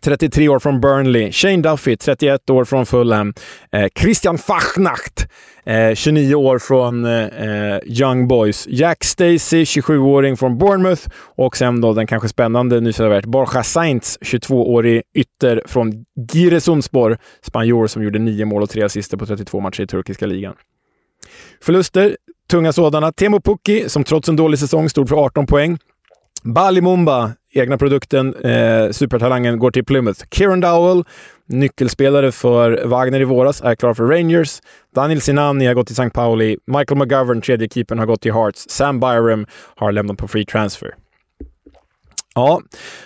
33 år från Burnley. Shane Duffy, 31 år från Fulham. Eh, Christian Fachnacht, eh, 29 år från eh, eh, Young Boys. Jack Stacey, 27-åring från Bournemouth. Och sen då den kanske spännande nyförvärvet Borja Sainz, 22-årig ytter från Giresunspor. Spanjor som gjorde 9 mål och 3 assister på 32 matcher i turkiska ligan. Förluster, tunga sådana. Temo Pukki, som trots en dålig säsong stod för 18 poäng. Bali Mumba, egna produkten, eh, supertalangen, går till Plymouth. Kieran Dowell, nyckelspelare för Wagner i våras, är klar för Rangers. Daniel Sinani har gått till St. Pauli. Michael McGovern, tredje keepern, har gått till Hearts. Sam Byram har lämnat på free transfer. Ja,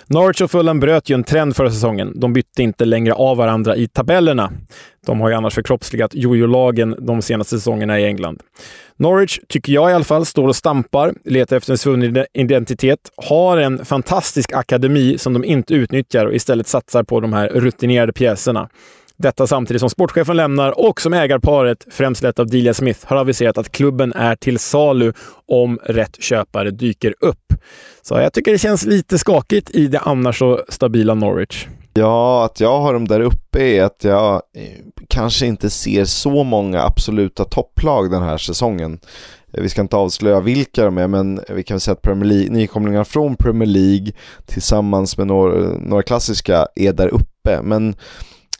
Norwich och Fulham bröt ju en trend förra säsongen. De bytte inte längre av varandra i tabellerna. De har ju annars förkroppsligat jojo-lagen de senaste säsongerna i England. Norwich, tycker jag i alla fall, står och stampar, letar efter en svunnen identitet, har en fantastisk akademi som de inte utnyttjar och istället satsar på de här rutinerade pjäserna. Detta samtidigt som sportchefen lämnar och som ägarparet, främst lett av Delia Smith, har aviserat att klubben är till salu om rätt köpare dyker upp. Så jag tycker det känns lite skakigt i det annars så stabila Norwich. Ja, att jag har dem där uppe är att jag eh, kanske inte ser så många absoluta topplag den här säsongen. Eh, vi ska inte avslöja vilka de är, men vi kan säga att Premier League, nykomlingar från Premier League tillsammans med några, några klassiska är där uppe. Men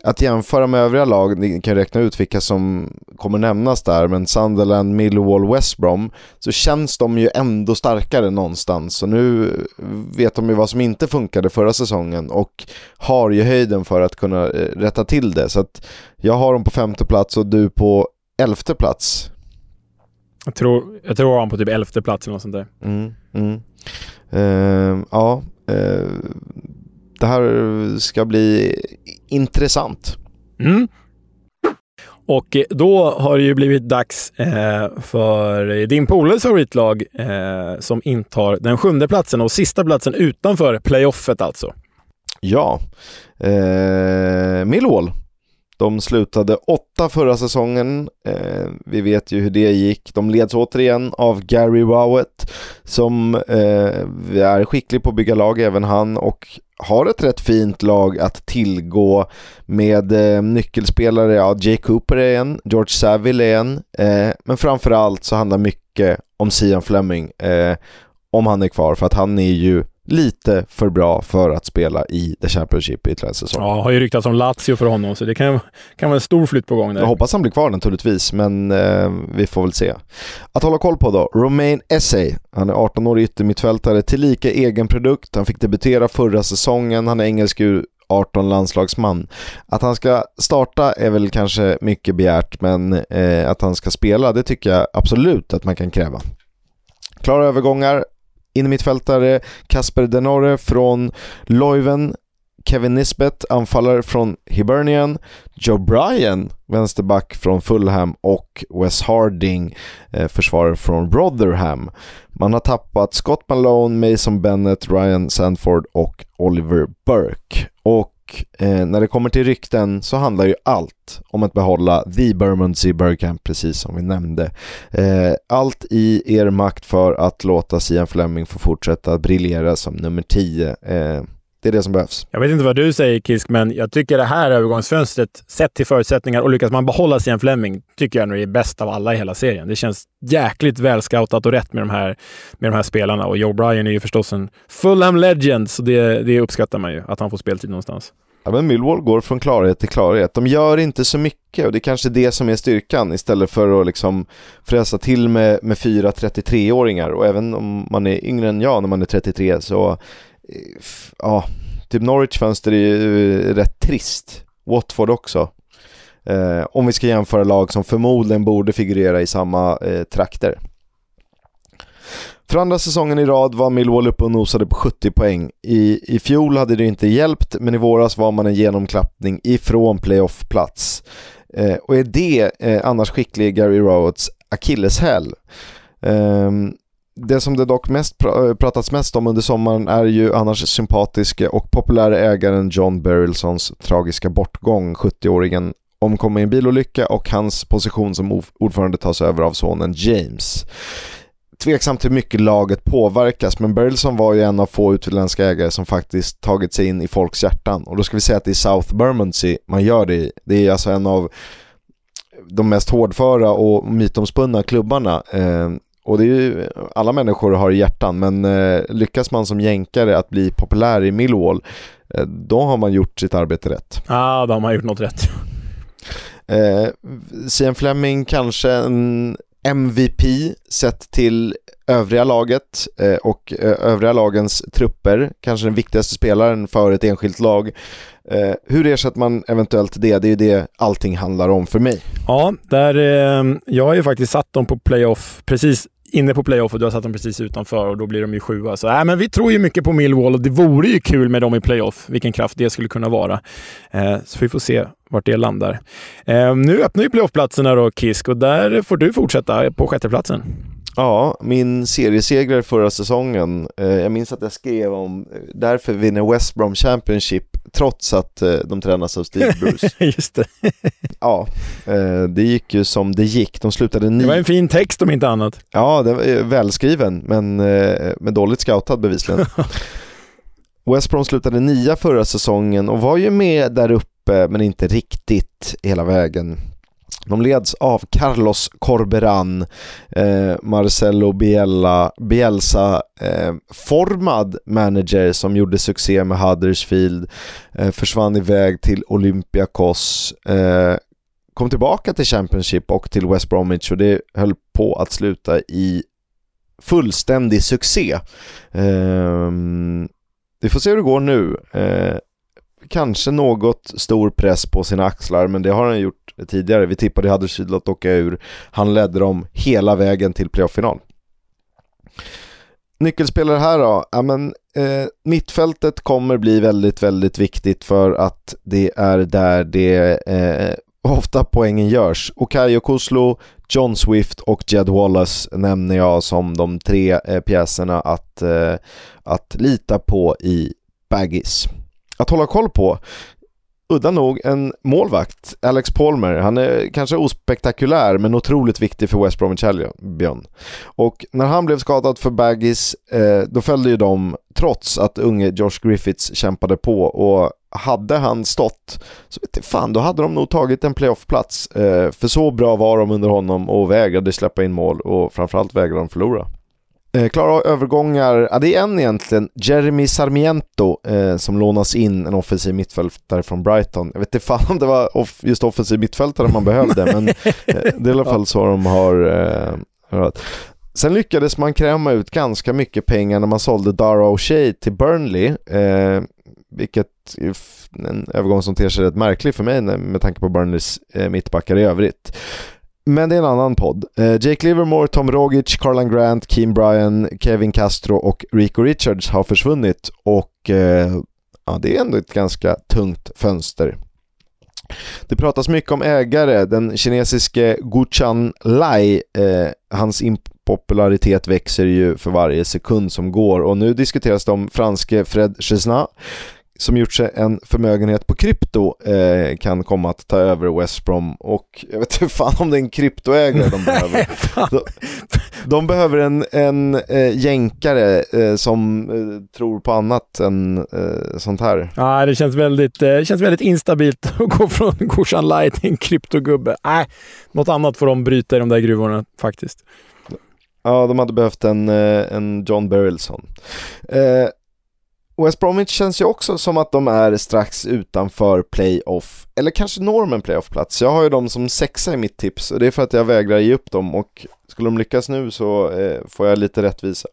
att jämföra med övriga lag, ni kan räkna ut vilka som kommer nämnas där, men Sunderland, Millwall, West Brom, så känns de ju ändå starkare någonstans. Så nu vet de ju vad som inte funkade förra säsongen och har ju höjden för att kunna eh, rätta till det. Så att jag har dem på femte plats och du på elfte plats. Jag tror jag tror han på typ elfte plats eller något sånt där. Mm, mm. Uh, ja, uh, det här ska bli intressant. Mm. Och då har det ju blivit dags eh, för din polares favoritlag eh, som intar den sjunde platsen och sista platsen utanför playoffet alltså. Ja, eh, Millwall de slutade åtta förra säsongen. Eh, vi vet ju hur det gick. De leds återigen av Gary Rowett som eh, är skicklig på att bygga lag, även han, och har ett rätt fint lag att tillgå med eh, nyckelspelare. Ja, Jay Cooper är en, George Saville är en, eh, men framförallt så handlar mycket om Sian Fleming, eh, om han är kvar, för att han är ju lite för bra för att spela i The Championship i ytterligare säsong. Ja, har ju ryktats om Lazio för honom, så det kan, kan vara en stor flytt på gång där. Jag hoppas han blir kvar naturligtvis, men eh, vi får väl se. Att hålla koll på då, Romain Essay. Han är 18-årig yttermittfältare, tillika egen produkt. Han fick debutera förra säsongen, han är engelsk 18 landslagsman. Att han ska starta är väl kanske mycket begärt, men eh, att han ska spela, det tycker jag absolut att man kan kräva. Klara övergångar, Innermittfältare Kasper Denore från Leuven Kevin Nisbet, anfallare från Hibernian, Joe Bryan, vänsterback från Fulham och Wes Harding, eh, försvarare från Rotherham. Man har tappat Scott Malone, Mason Bennett, Ryan Sandford och Oliver Burke. Och eh, när det kommer till rykten så handlar ju allt om att behålla The Bermondsey Bergkamp, precis som vi nämnde. Eh, allt i er makt för att låta Sian Fleming få fortsätta briljera som nummer 10. Eh, det är det som behövs. Jag vet inte vad du säger Kisk, men jag tycker det här övergångsfönstret, sett till förutsättningar och lyckas man behålla Sian Fleming, tycker jag nog är bäst av alla i hela serien. Det känns jäkligt välscoutat och rätt med de här, med de här spelarna. Och Joe Bryan är ju förstås en Fulham legend, så det, det uppskattar man ju, att han får speltid någonstans. Ja, men Millwall går från klarhet till klarhet. De gör inte så mycket och det är kanske det som är styrkan istället för att liksom fräsa till med, med fyra 33-åringar och även om man är yngre än jag när man är 33 så ja, typ Norwich fönster är ju eh, rätt trist. Watford också. Eh, om vi ska jämföra lag som förmodligen borde figurera i samma eh, trakter. För andra säsongen i rad var Millwall uppe och nosade på 70 poäng. I, I fjol hade det inte hjälpt, men i våras var man en genomklappning ifrån playoff-plats. Eh, och är det eh, annars skicklige Gary Rowett's akilleshäl? Eh, det som det dock mest pr eh, pratats mest om under sommaren är ju annars sympatiske och populära ägaren John Berylsons tragiska bortgång, 70-åringen omkom i en bilolycka och hans position som ordförande tas över av sonen James. Tveksamt hur mycket laget påverkas, men Berylson var ju en av få utländska ägare som faktiskt tagit sig in i folks hjärtan. Och då ska vi säga att det är South Bermondsey man gör det i. Det är alltså en av de mest hårdföra och mytomspunna klubbarna. Eh, och det är ju, alla människor har hjärtan, men eh, lyckas man som jänkare att bli populär i Millwall, eh, då har man gjort sitt arbete rätt. Ja, ah, då har man gjort något rätt. Eh, Sian Fleming kanske en MVP sett till övriga laget eh, och eh, övriga lagens trupper, kanske den viktigaste spelaren för ett enskilt lag. Eh, hur ersätter man eventuellt det? Det är ju det allting handlar om för mig. Ja, där, jag har ju faktiskt satt dem på playoff precis inne på playoff och du har satt dem precis utanför och då blir de ju sjua. Så äh, men vi tror ju mycket på Millwall och det vore ju kul med dem i playoff. Vilken kraft det skulle kunna vara. Eh, så vi får se vart det landar. Eh, nu öppnar ju playoffplatserna då, Kisk, och där får du fortsätta på sjätteplatsen. Ja, min seriesegrare förra säsongen. Eh, jag minns att jag skrev om eh, därför vinner West Brom Championship trots att eh, de tränas av Steve *laughs* Bruce. Just det. ja, det gick ju som det gick. De slutade nio. Det var en fin text om inte annat. Ja, det var välskriven, men med dåligt scoutad bevisligen. *laughs* West Brom slutade nia förra säsongen och var ju med där uppe, men inte riktigt hela vägen. De leds av Carlos Corberan, eh, Marcelo Biella, Bielsa, eh, formad manager som gjorde succé med Huddersfield, eh, försvann iväg till Olympiakos, eh, kom tillbaka till Championship och till West Bromwich och det höll på att sluta i fullständig succé. Ehm, vi får se hur det går nu. Eh, Kanske något stor press på sina axlar, men det har han gjort tidigare. Vi tippade Huddersfield att åka ur. Han ledde dem hela vägen till playoff-final. Nyckelspelare här då? Ja, men, eh, mittfältet kommer bli väldigt, väldigt viktigt för att det är där det eh, ofta poängen görs. Okayo Kuslo, John Swift och Jed Wallace nämner jag som de tre eh, pjäserna att, eh, att lita på i Baggis att hålla koll på. Udda nog en målvakt, Alex Palmer. Han är kanske ospektakulär men otroligt viktig för West Bromwich Albion. Och när han blev skadad för Baggis, eh, då följde ju de trots att unge Josh Griffiths kämpade på och hade han stått så vet jag fan, då hade de nog tagit en playoffplats. Eh, för så bra var de under honom och vägrade släppa in mål och framförallt vägrade de förlora. Eh, klara övergångar, ja, det är en egentligen. Jeremy Sarmiento eh, som lånas in, en offensiv mittfältare från Brighton. Jag vet inte fan om det var off just offensiv mittfältare man behövde, *laughs* men eh, det är i alla fall så de har eh, hört. Sen lyckades man kräma ut ganska mycket pengar när man sålde Dara O'Shea till Burnley, eh, vilket är en övergång som ter sig rätt märklig för mig med tanke på Burnleys eh, mittbackar i övrigt. Men det är en annan podd. Eh, Jake Livermore, Tom Rogic, Carlan Grant, Keem Bryan, Kevin Castro och Rico Richards har försvunnit och eh, ja, det är ändå ett ganska tungt fönster. Det pratas mycket om ägare, den kinesiske Guchan Lai, eh, hans impopularitet växer ju för varje sekund som går och nu diskuteras det om franske Fred Chesnat som gjort sig en förmögenhet på krypto eh, kan komma att ta över West Brom och jag vet inte fan om det är en kryptoägare de behöver. *laughs* de, de, behöver en, en eh, jänkare eh, som eh, tror på annat än eh, sånt här. Ja, det känns väldigt, eh, känns väldigt instabilt *laughs* att gå från Goshan Light till en kryptogubbe. Nej, något annat får de bryta i de där gruvorna faktiskt. Ja, de hade behövt en, en John Berylson. West Bromwich känns ju också som att de är strax utanför playoff, eller kanske når de en playoff-plats. Jag har ju dem som sexa i mitt tips och det är för att jag vägrar ge upp dem och skulle de lyckas nu så eh, får jag lite rättvisa.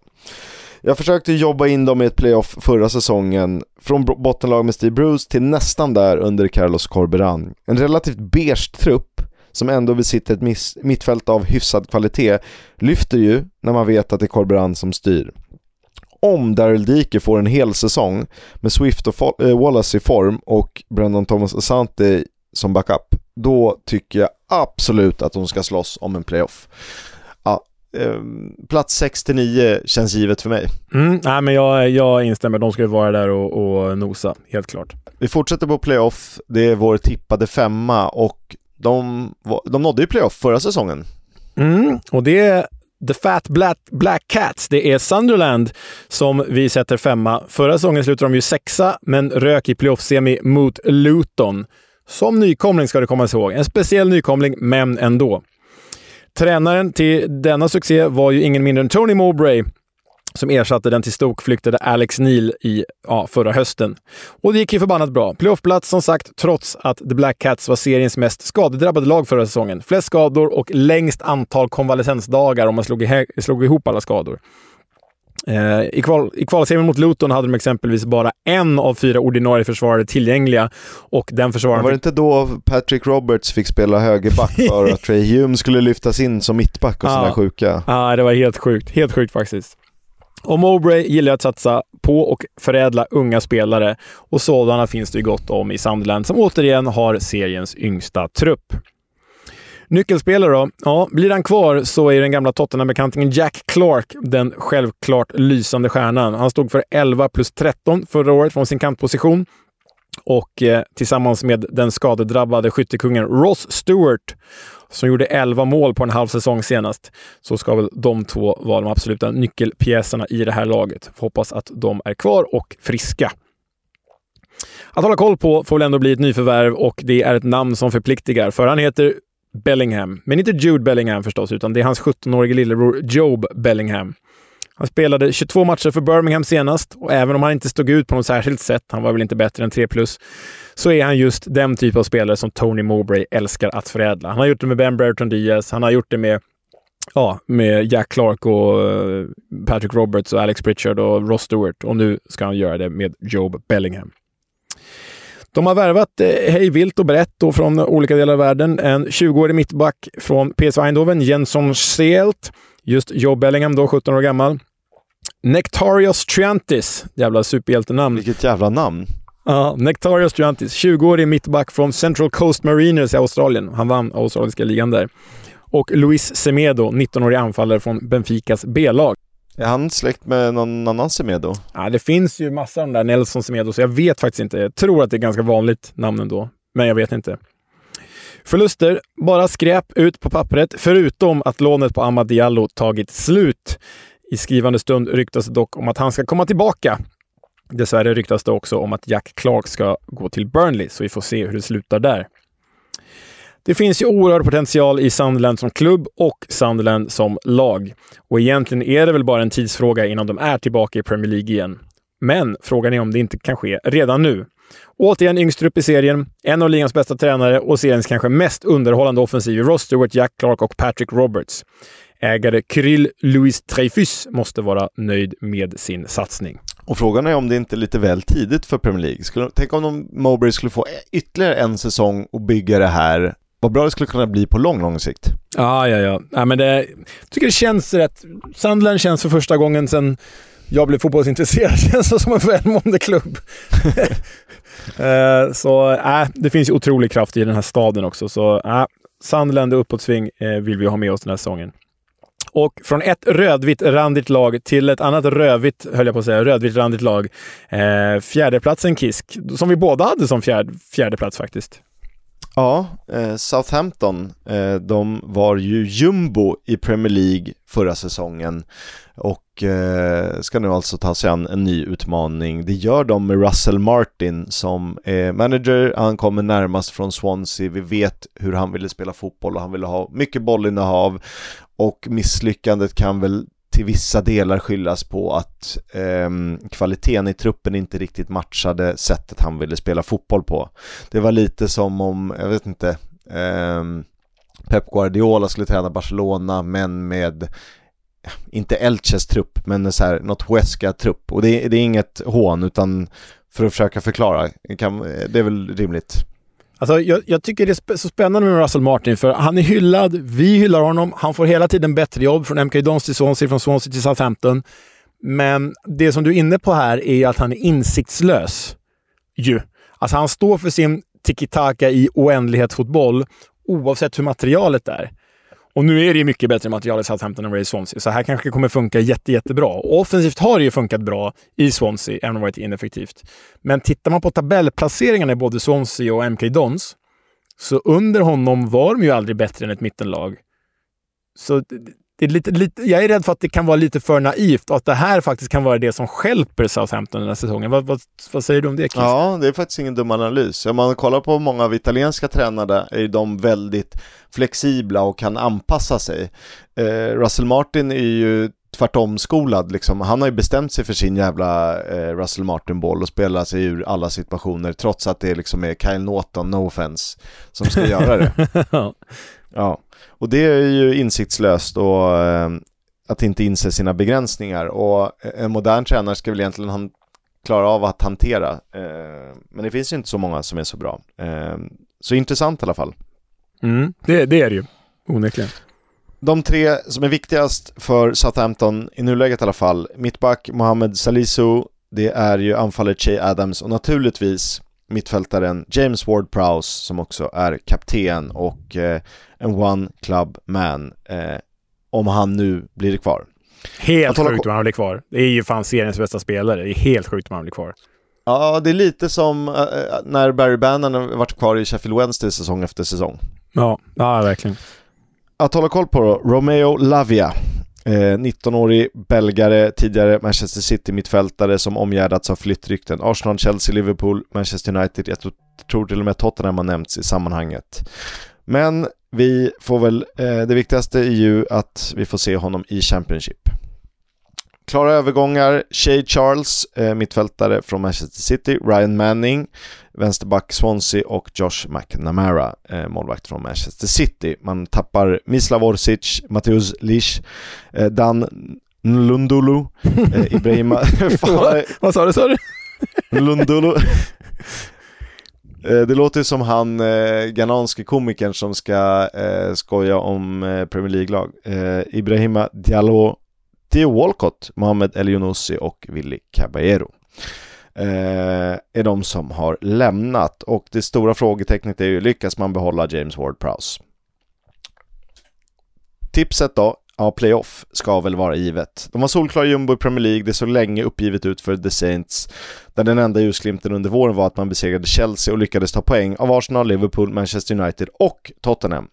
Jag försökte jobba in dem i ett playoff förra säsongen, från bottenlag med Steve Bruce till nästan där under Carlos Corberan. En relativt beige trupp som ändå besitter ett mittfält av hyfsad kvalitet lyfter ju när man vet att det är Corberan som styr om Daryl Dike får en hel säsong med Swift och äh, Wallace i form och Brendan Thomas Asante som backup, då tycker jag absolut att de ska slåss om en playoff. Ja, eh, plats 6-9 känns givet för mig. Mm, nej, men jag, jag instämmer, de ska ju vara där och, och nosa, helt klart. Vi fortsätter på playoff, det är vår tippade femma och de, de nådde ju playoff förra säsongen. Mm, och det The Fat Black, Black Cats. Det är Sunderland som vi sätter femma. Förra säsongen slutade de ju sexa, men rök i playoff-semi mot Luton. Som nykomling ska det komma ihåg. En speciell nykomling, men ändå. Tränaren till denna succé var ju ingen mindre än Tony Mowbray som ersatte den till stokflyktade Alex Neil i ja, förra hösten. Och det gick ju förbannat bra. Playoffplats som sagt, trots att The Black Cats var seriens mest skadedrabbade lag förra säsongen. Flest skador och längst antal konvalescensdagar om man slog, slog ihop alla skador. Eh, I, kval, i kvalserien mot Luton hade de exempelvis bara en av fyra ordinarie försvarare tillgängliga och den försvararen... Var det inte då Patrick Roberts fick spela högerback för att Trey Hume skulle lyftas in som mittback och *laughs* sådana sjuka? Ja, det var helt sjukt. Helt sjukt faktiskt. Och Mowbray gillar att satsa på och förädla unga spelare och sådana finns det ju gott om i Sunderland som återigen har seriens yngsta trupp. Nyckelspelare då? Ja, blir han kvar så är den gamla Tottenham-bekantingen Jack Clark den självklart lysande stjärnan. Han stod för 11 plus 13 förra året från sin kantposition och eh, tillsammans med den skadedrabbade skyttekungen Ross Stewart som gjorde 11 mål på en halv säsong senast, så ska väl de två vara de absoluta nyckelpjäserna i det här laget. Hoppas att de är kvar och friska. Att hålla koll på får väl ändå bli ett nyförvärv och det är ett namn som förpliktigar, för han heter Bellingham. Men inte Jude Bellingham förstås, utan det är hans 17-årige lillebror Job Bellingham. Han spelade 22 matcher för Birmingham senast och även om han inte stod ut på något särskilt sätt, han var väl inte bättre än 3 plus, så är han just den typ av spelare som Tony Mowbray älskar att förädla. Han har gjort det med Ben Brereton Diaz, han har gjort det med ja, med Jack Clark och eh, Patrick Roberts och Alex Pritchard och Ross Stewart och nu ska han göra det med Job Bellingham. De har värvat eh, hej vilt och brett från olika delar av världen. En 20-årig mittback från PSV Eindhoven, Jensson Seelt. Just Job Bellingham då, 17 år gammal. Nectarios Triantis, jävla superhjältenamn. Vilket jävla namn. Ja, Nectarios Triantis, 20-årig mittback från Central Coast Mariners i Australien. Han vann australiska ligan där. Och Luis Semedo, 19-årig anfallare från Benficas B-lag. Är han släkt med någon annan Semedo? Ja, det finns ju massa av de där Nelson Semedo, så jag vet faktiskt inte. Jag tror att det är ganska vanligt namn ändå, men jag vet inte. Förluster, bara skräp ut på pappret, förutom att lånet på Ahmad Diallo tagit slut. I skrivande stund ryktas det dock om att han ska komma tillbaka. Dessvärre ryktas det också om att Jack Clark ska gå till Burnley, så vi får se hur det slutar där. Det finns ju oerhörd potential i Sunderland som klubb och Sunderland som lag. Och egentligen är det väl bara en tidsfråga innan de är tillbaka i Premier League igen. Men frågan är om det inte kan ske redan nu. Återigen yngst upp i serien, en av ligans bästa tränare och seriens kanske mest underhållande offensiv Ross Stewart, Jack Clark och Patrick Roberts. Ägare Kirill Louis Dreyfus måste vara nöjd med sin satsning. Och frågan är om det inte är lite väl tidigt för Premier League. Skulle, tänk om de, Mowbray skulle få ytterligare en säsong och bygga det här. Vad bra det skulle kunna bli på lång, lång sikt. Ja, ja, ja. ja men det, jag tycker det känns rätt. Sunderland känns för första gången sedan jag blev fotbollsintresserad *laughs* känns som en välmående klubb. *laughs* Eh, så äh, det finns otrolig kraft i den här staden också. Så äh, Sunderland och uppåtsving eh, vill vi ha med oss den här säsongen. Och från ett rödvitt randigt lag till ett annat rödvitt, höll jag på att säga, rödvitt randigt lag. Eh, fjärdeplatsen Kisk, som vi båda hade som fjärd, fjärdeplats faktiskt. Ja, eh, Southampton, eh, de var ju jumbo i Premier League förra säsongen och eh, ska nu alltså ta sig an en ny utmaning. Det gör de med Russell Martin som är manager, han kommer närmast från Swansea, vi vet hur han ville spela fotboll och han ville ha mycket bollinnehav och misslyckandet kan väl till vissa delar skyllas på att eh, kvaliteten i truppen inte riktigt matchade sättet han ville spela fotboll på. Det var lite som om, jag vet inte, eh, Pep Guardiola skulle träna Barcelona men med inte Elches trupp, men så här, något Huesca-trupp. Och det, det, är inget hån, utan för att försöka förklara, kan, det är väl rimligt. Alltså, jag, jag, tycker det är så spännande med Russell Martin, för han är hyllad, vi hyllar honom, han får hela tiden bättre jobb från MK Dons till Swansea, från Swansea till Southampton. Men det som du är inne på här är att han är insiktslös. Ju. Alltså han står för sin tiki-taka i oändlighetsfotboll oavsett hur materialet är. Och nu är det ju mycket bättre material i Southampton än i Swansea, så här kanske det kommer funka jätte, jättebra. Och offensivt har det ju funkat bra i Swansea, även om det varit ineffektivt. Men tittar man på tabellplaceringarna i både Swansea och MK Dons, så under honom var de ju aldrig bättre än ett mittenlag. Så det är lite, lite, jag är rädd för att det kan vara lite för naivt och att det här faktiskt kan vara det som skälper Southampton den här säsongen. Vad, vad, vad säger du om det, Chris? Ja, det är faktiskt ingen dum analys. Om man kollar på många av italienska tränare är de väldigt flexibla och kan anpassa sig. Eh, Russell Martin är ju tvärtom skolad liksom. Han har ju bestämt sig för sin jävla eh, Russell Martin-boll och spelar sig ur alla situationer trots att det liksom är Kyle Norton, no offense, som ska göra det. *laughs* ja. Och det är ju insiktslöst och eh, att inte inse sina begränsningar och en modern tränare ska väl egentligen han klara av att hantera. Eh, men det finns ju inte så många som är så bra. Eh, så intressant i alla fall. Mm, det, det är det ju, onekligen. De tre som är viktigast för Southampton, i nuläget i alla fall, mittback Mohamed Salisu, det är ju anfallet Che Adams och naturligtvis mittfältaren James Ward-Prowse som också är kapten och eh, en one club man eh, om han nu blir kvar. Helt sjukt om han blir kvar. Det är ju fan seriens bästa spelare. Det är helt sjukt om han blir kvar. Ja, det är lite som äh, när Barry Bannon varit kvar i Sheffield Wednesday säsong efter säsong. Ja, ja verkligen. Att hålla koll på då, Romeo Lavia. Eh, 19-årig belgare, tidigare Manchester City-mittfältare som omgärdats av flyttrykten. Arsenal, Chelsea, Liverpool, Manchester United, jag tror till och med Tottenham har nämnts i sammanhanget. Men vi får väl, eh, det viktigaste är ju att vi får se honom i Championship. Klara övergångar, Shay Charles, eh, mittfältare från Manchester City, Ryan Manning, vänsterback Swansea och Josh McNamara, eh, målvakt från Manchester City. Man tappar Mislav Orsic, Mateusz Lisch, eh, Dan Lundulu, *laughs* Ibrahima... *laughs* Vad sa du, sa du? *laughs* Lundulu. Det låter som han eh, ghananske komikern som ska eh, skoja om eh, Premier League-lag. Eh, Ibrahima Diallo, Theo Walcott, Mohamed El och Willy Caballero. Eh, är de som har lämnat och det stora frågetecknet är ju lyckas man behålla James Ward-Prowse? Tipset då Ja, playoff ska väl vara givet. De var solklara jumbo i Premier League, det såg länge uppgivet ut för The Saints, där den enda ljusglimten under våren var att man besegrade Chelsea och lyckades ta poäng av Arsenal, Liverpool, Manchester United och Tottenham.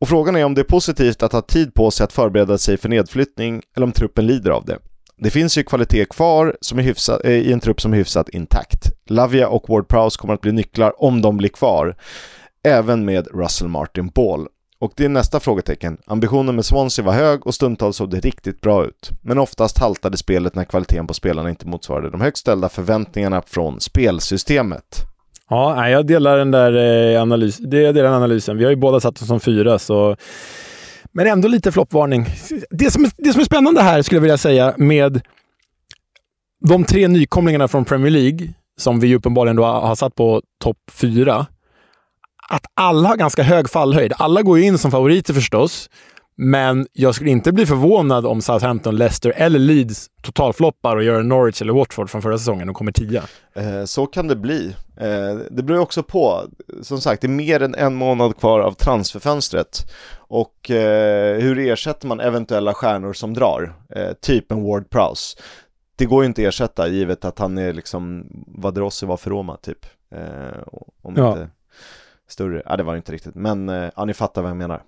Och frågan är om det är positivt att ha tid på sig att förbereda sig för nedflyttning eller om truppen lider av det. Det finns ju kvalitet kvar som är hyfsat, eh, i en trupp som är hyfsat intakt. Lavia och Ward Prowse kommer att bli nycklar om de blir kvar, även med Russell Martin Ball. Och det är nästa frågetecken. Ambitionen med Swansea var hög och stundtals såg det riktigt bra ut. Men oftast haltade spelet när kvaliteten på spelarna inte motsvarade de högt ställda förväntningarna från spelsystemet. Ja, jag delar den där eh, analys, jag delar analysen. Vi har ju båda satt oss som fyra, så... Men ändå lite floppvarning. Det som, är, det som är spännande här, skulle jag vilja säga, med de tre nykomlingarna från Premier League, som vi uppenbarligen då har satt på topp fyra, att alla har ganska hög fallhöjd. Alla går ju in som favoriter förstås, men jag skulle inte bli förvånad om Southampton, Leicester eller Leeds totalfloppar och gör Norwich eller Watford från förra säsongen och kommer tia. Eh, så kan det bli. Eh, det beror också på, som sagt, det är mer än en månad kvar av transferfönstret. Och eh, hur ersätter man eventuella stjärnor som drar? Typ en Ward Prowse. Det går ju inte att ersätta givet att han är liksom vad Drossi var för Roma typ. Om ja. inte större, ja det var inte riktigt, men ja ni fattar vad jag menar.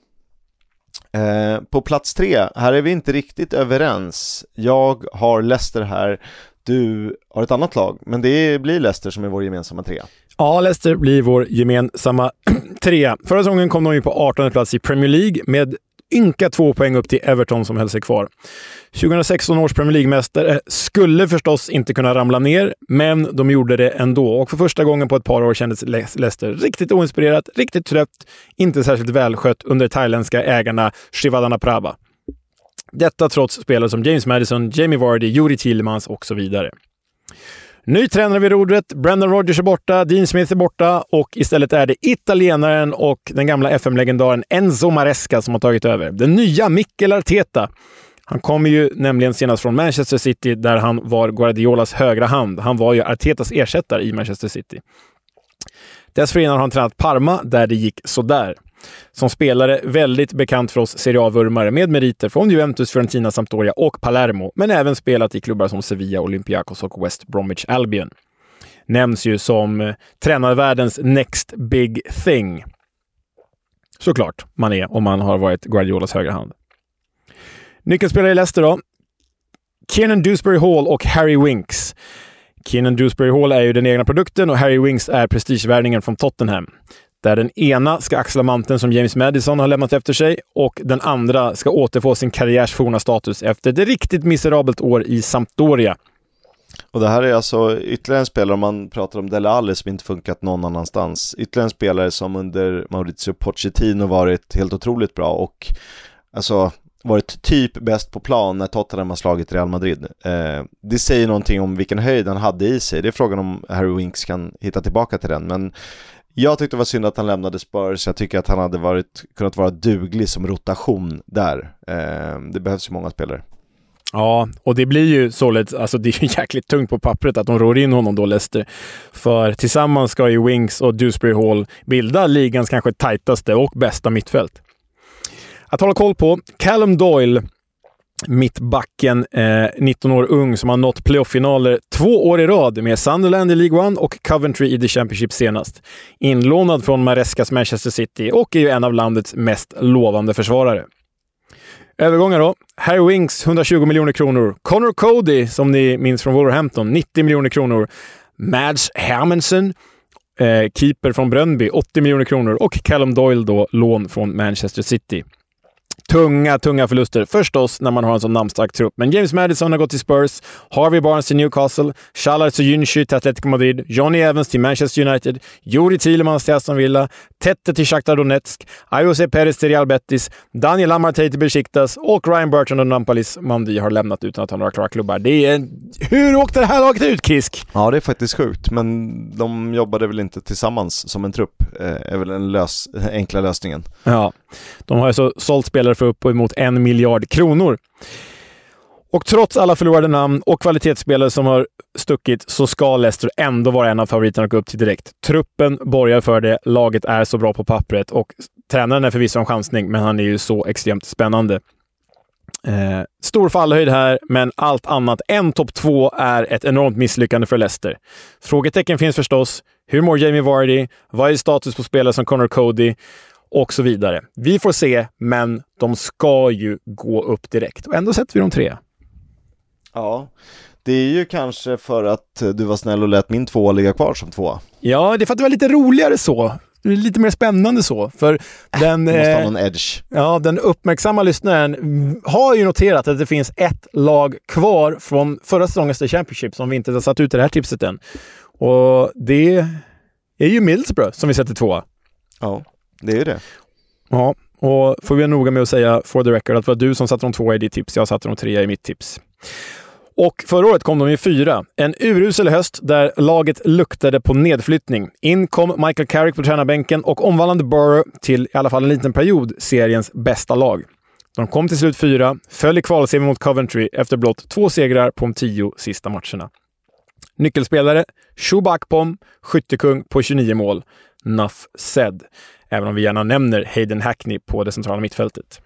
Eh, på plats tre, här är vi inte riktigt överens. Jag har Leicester här, du har ett annat lag, men det blir Leicester som är vår gemensamma trea. Ja, Leicester blir vår gemensamma *clears throat* trea. Förra säsongen kom de ju på 18 plats i Premier League med ynka två poäng upp till Everton som höll sig kvar. 2016 års Premier League-mästare skulle förstås inte kunna ramla ner, men de gjorde det ändå. Och för första gången på ett par år kändes Leicester riktigt oinspirerat, riktigt trött, inte särskilt välskött under thailändska ägarna Shivadana Prava. Detta trots spelare som James Madison, Jamie Vardy, Juri Tillemans och så vidare. Ny tränare vid rodret. Brendan Rodgers är borta, Dean Smith är borta och istället är det italienaren och den gamla FM-legendaren Enzo Maresca som har tagit över. Den nya Mikel Arteta. Han kommer ju nämligen senast från Manchester City där han var Guardiolas högra hand. Han var ju Artetas ersättare i Manchester City. Dessförinnan har han tränat Parma, där det gick sådär. Som spelare väldigt bekant för oss Serie A-vurmare med meriter från Juventus, Fiorentina, Sampdoria och Palermo, men även spelat i klubbar som Sevilla, Olympiakos och West Bromwich Albion. Nämns ju som eh, tränarvärldens next big thing. Såklart man är om man har varit Guardiolas högra hand. Nyckelspelare i Leicester då? Kiernan Dewsbury Hall och Harry Winks. Kiernan Dewsbury Hall är ju den egna produkten och Harry Winks är prestigevärvningen från Tottenham där den ena ska axla manteln som James Madison har lämnat efter sig och den andra ska återfå sin karriärs forna status efter ett riktigt miserabelt år i Sampdoria. Och det här är alltså ytterligare en spelare, om man pratar om Dele Alli som inte funkat någon annanstans, ytterligare en spelare som under Maurizio Pochettino varit helt otroligt bra och alltså varit typ bäst på plan när Tottenham har slagit Real Madrid. Eh, det säger någonting om vilken höjd han hade i sig. Det är frågan om Harry Winks kan hitta tillbaka till den, men jag tyckte det var synd att han lämnade Spurs, jag tycker att han hade varit, kunnat vara duglig som rotation där. Eh, det behövs ju många spelare. Ja, och det blir ju således, alltså det är ju *laughs* jäkligt tungt på pappret att de rår in honom då, Leicester. För tillsammans ska ju Wings och Dewsbury Hall bilda ligans kanske tajtaste och bästa mittfält. Att hålla koll på. Callum Doyle mittbacken, eh, 19 år ung, som har nått playoff-finaler två år i rad med Sunderland i League One och Coventry i The Championship senast. Inlånad från Marescas Manchester City och är ju en av landets mest lovande försvarare. Övergångar då. Harry Winks 120 miljoner kronor. Connor Cody, som ni minns från Wolverhampton, 90 miljoner kronor. Mads Hermansen, eh, keeper från Brönby, 80 miljoner kronor. Och Callum Doyle då, lån från Manchester City. Tunga, tunga förluster förstås när man har en sån namnstark trupp. Men James Madison har gått till Spurs, Harvey Barnes till Newcastle, Shalar Soyuncu till Atletico Madrid, Johnny Evans till Manchester United, Juri Thielemans till Aston Villa, Tette till Shakhtar Donetsk, Ayose Perez till Real Betis, Daniel Amartey till Besiktas och Ryan Burton och Nampalis Mandi har lämnat utan att ha några klara klubbar. Det är... Hur åkte det här laget ut, Kisk? Ja, det är faktiskt sjukt, men de jobbade väl inte tillsammans som en trupp, eh, är väl den lös enkla lösningen. Ja, de har alltså sålt spelare för uppemot en miljard kronor. Och trots alla förlorade namn och kvalitetsspelare som har stuckit så ska Leicester ändå vara en av favoriterna att gå upp till direkt. Truppen borgar för det, laget är så bra på pappret och tränaren är förvisso en chansning, men han är ju så extremt spännande. Eh, stor fallhöjd här, men allt annat än topp två är ett enormt misslyckande för Leicester. Frågetecken finns förstås. Hur mår Jamie Vardy? Vad är status på spelare som Connor Cody? Och så vidare. Vi får se, men de ska ju gå upp direkt och ändå sätter vi dem tre. Ja, det är ju kanske för att du var snäll och lät min två ligga kvar som två. Ja, det är för att det var lite roligare så. Lite mer spännande så. För äh, den, måste ha eh, någon edge. Ja, den uppmärksamma lyssnaren har ju noterat att det finns ett lag kvar från förra säsongens The Championship som vi inte har satt ut i det här tipset än. Och det är ju Middlesbrough som vi sätter tvåa. Ja. Det är ju det. Ja, och får vi vara noga med att säga for the record att det var du som satte de två i ditt tips. Jag satte de tre i mitt tips. Och förra året kom de i fyra. En urusel höst där laget luktade på nedflyttning. In kom Michael Carrick på tränarbänken och omvandlade Borough till, i alla fall en liten period, seriens bästa lag. De kom till slut fyra, föll i kvalserien mot Coventry efter blott två segrar på de tio sista matcherna. Nyckelspelare Shuba Akpom, skyttekung på 29 mål. Nuff said. Även om vi gärna nämner Hayden Hackney på det centrala mittfältet.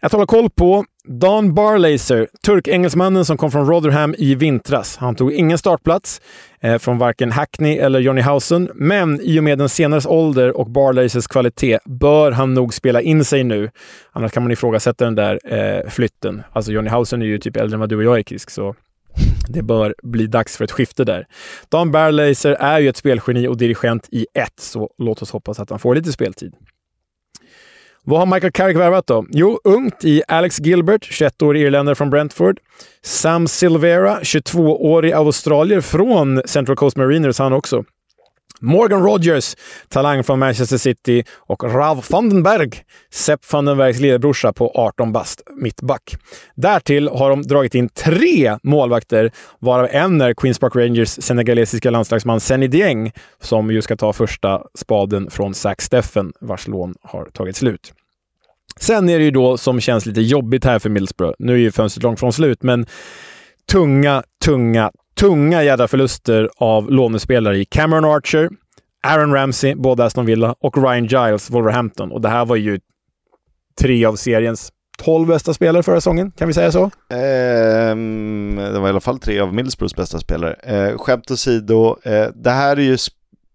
Att hålla koll på Dan Barlaser, turk-engelsmannen som kom från Rotherham i vintras. Han tog ingen startplats eh, från varken Hackney eller Johnny Hausen, men i och med den senares ålder och Barlasers kvalitet bör han nog spela in sig nu. Annars kan man ifrågasätta den där eh, flytten. Alltså Johnny Hausen är ju typ äldre än vad du och jag är, Kisk, så det bör bli dags för ett skifte där. Dan Barlaser är ju ett spelgeni och dirigent i ett, så låt oss hoppas att han får lite speltid. Vad har Michael Carrick värvat då? Jo, ungt i Alex Gilbert, 21-årig irländare från Brentford. Sam Silvera, 22-årig australier från Central Coast Mariners han också. Morgan Rogers, talang från Manchester City och Rav Vandenberg, Sepp Vandenbergs lillebrorsa på 18 bast, mittback. Därtill har de dragit in tre målvakter, varav en är Queens Park Rangers senegalesiska landslagsman Senny Dieng, som ju ska ta första spaden från Zack Steffen, vars lån har tagit slut. Sen är det ju då som känns lite jobbigt här för Middlesbrough. Nu är ju fönstret långt från slut, men tunga, tunga, tunga jädra förluster av lånespelare i Cameron Archer, Aaron Ramsey, båda Aston Villa, och Ryan Giles, Wolverhampton. Och det här var ju tre av seriens 12 bästa spelare förra säsongen, kan vi säga så? Um, det var i alla fall tre av Middlesbroughs bästa spelare. Uh, skämt åsido, uh, det här är ju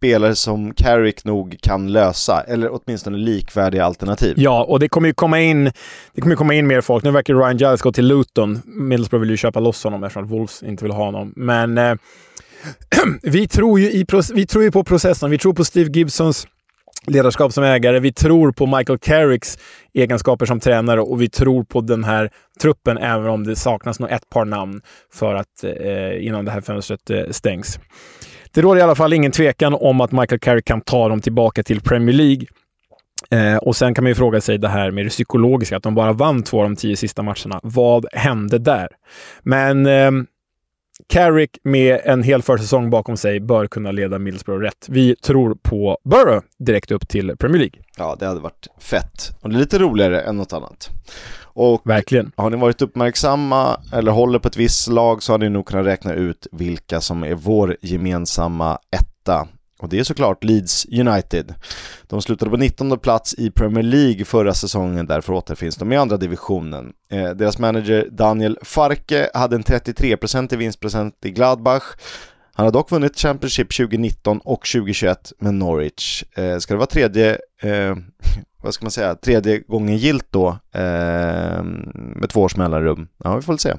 spelare som Carrick nog kan lösa, eller åtminstone likvärdiga alternativ. Ja, och det kommer ju komma in, det kommer komma in mer folk. Nu verkar Ryan Giles gå till Luton. Middlesbrough vill ju köpa loss honom eftersom Wolves inte vill ha honom. Men eh, *clears throat* vi, tror ju i, vi tror ju på processen. Vi tror på Steve Gibsons ledarskap som ägare. Vi tror på Michael Carricks egenskaper som tränare och vi tror på den här truppen, även om det saknas nog ett par namn för att eh, innan det här fönstret eh, stängs. Det råder i alla fall ingen tvekan om att Michael Carrick kan ta dem tillbaka till Premier League. Eh, och sen kan man ju fråga sig det här med det psykologiska, att de bara vann två av de tio sista matcherna. Vad hände där? Men eh, Carrick med en hel försäsong bakom sig bör kunna leda Middlesbrough rätt. Vi tror på Borough direkt upp till Premier League. Ja, det hade varit fett. Och det är lite roligare än något annat. Och Verkligen. Har ni varit uppmärksamma eller håller på ett visst lag så har ni nog kunnat räkna ut vilka som är vår gemensamma etta. Och det är såklart Leeds United. De slutade på 19 plats i Premier League förra säsongen, därför återfinns de i andra divisionen. Eh, deras manager Daniel Farke hade en 33% i vinstprocent i Gladbach. Han har dock vunnit Championship 2019 och 2021 med Norwich. Eh, ska det vara tredje, eh, vad ska man säga, tredje gången gilt då eh, med två års mellanrum? Ja, vi får väl se.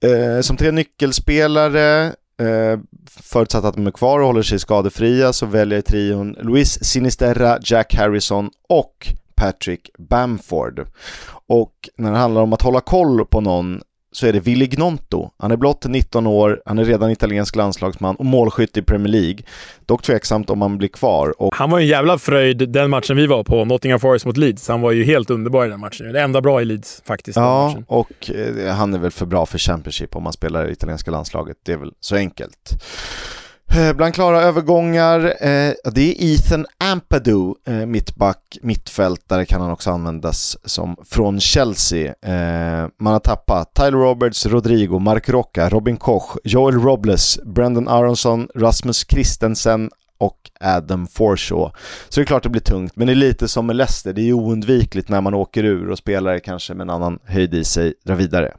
Eh, som tre nyckelspelare, eh, förutsatt att de är kvar och håller sig skadefria, så väljer trion Luis Sinisterra, Jack Harrison och Patrick Bamford. Och när det handlar om att hålla koll på någon så är det Willy Gnonto. Han är blott 19 år, han är redan italiensk landslagsman och målskytt i Premier League. Dock tveksamt om han blir kvar. Och... Han var en jävla fröjd den matchen vi var på, Nottingham Forest mot Leeds. Han var ju helt underbar i den matchen. Det enda bra i Leeds faktiskt. Ja, och eh, han är väl för bra för Championship om man spelar i italienska landslaget. Det är väl så enkelt. Eh, bland klara övergångar, eh, det är Ethan Ampadu, eh, mittback, mittfältare kan han också användas som, från Chelsea. Eh, man har tappat Tyler Roberts, Rodrigo, Mark Rocca, Robin Koch, Joel Robles, Brendan Aronsson, Rasmus Christensen och Adam Forshaw. Så det är klart det blir tungt, men det är lite som med Leicester, det är oundvikligt när man åker ur och spelare kanske med en annan höjd i sig drar vidare.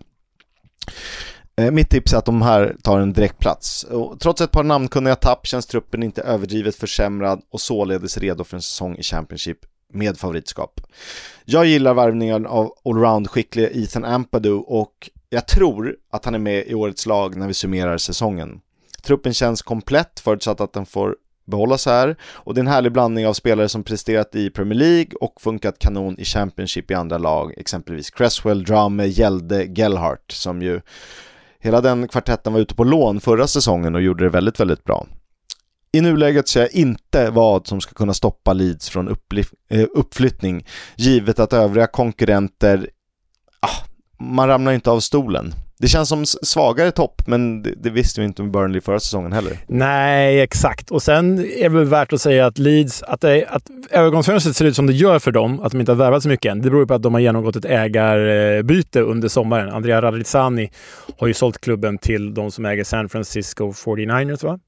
Eh, mitt tips är att de här tar en direktplats. Och trots ett par namnkunniga tapp känns truppen inte överdrivet försämrad och således redo för en säsong i Championship med favoritskap. Jag gillar värvningen av allround-skicklige Ethan Ampadu och jag tror att han är med i årets lag när vi summerar säsongen. Truppen känns komplett förutsatt att den får behålla så här och det är en härlig blandning av spelare som presterat i Premier League och funkat kanon i Championship i andra lag, exempelvis Cresswell, Drame, Gälde, Gellhart som ju Hela den kvartetten var ute på lån förra säsongen och gjorde det väldigt, väldigt bra. I nuläget ser jag inte vad som ska kunna stoppa Leeds från eh, uppflyttning, givet att övriga konkurrenter, ah, man ramlar inte av stolen. Det känns som svagare topp, men det, det visste vi inte om Burnley förra säsongen heller. Nej, exakt. Och sen är det väl värt att säga att Leeds, att, det, att övergångsfönstret ser ut som det gör för dem, att de inte har värvat så mycket än, det beror på att de har genomgått ett ägarbyte under sommaren. Andrea Radrizzani har ju sålt klubben till de som äger San Francisco 49ers, va?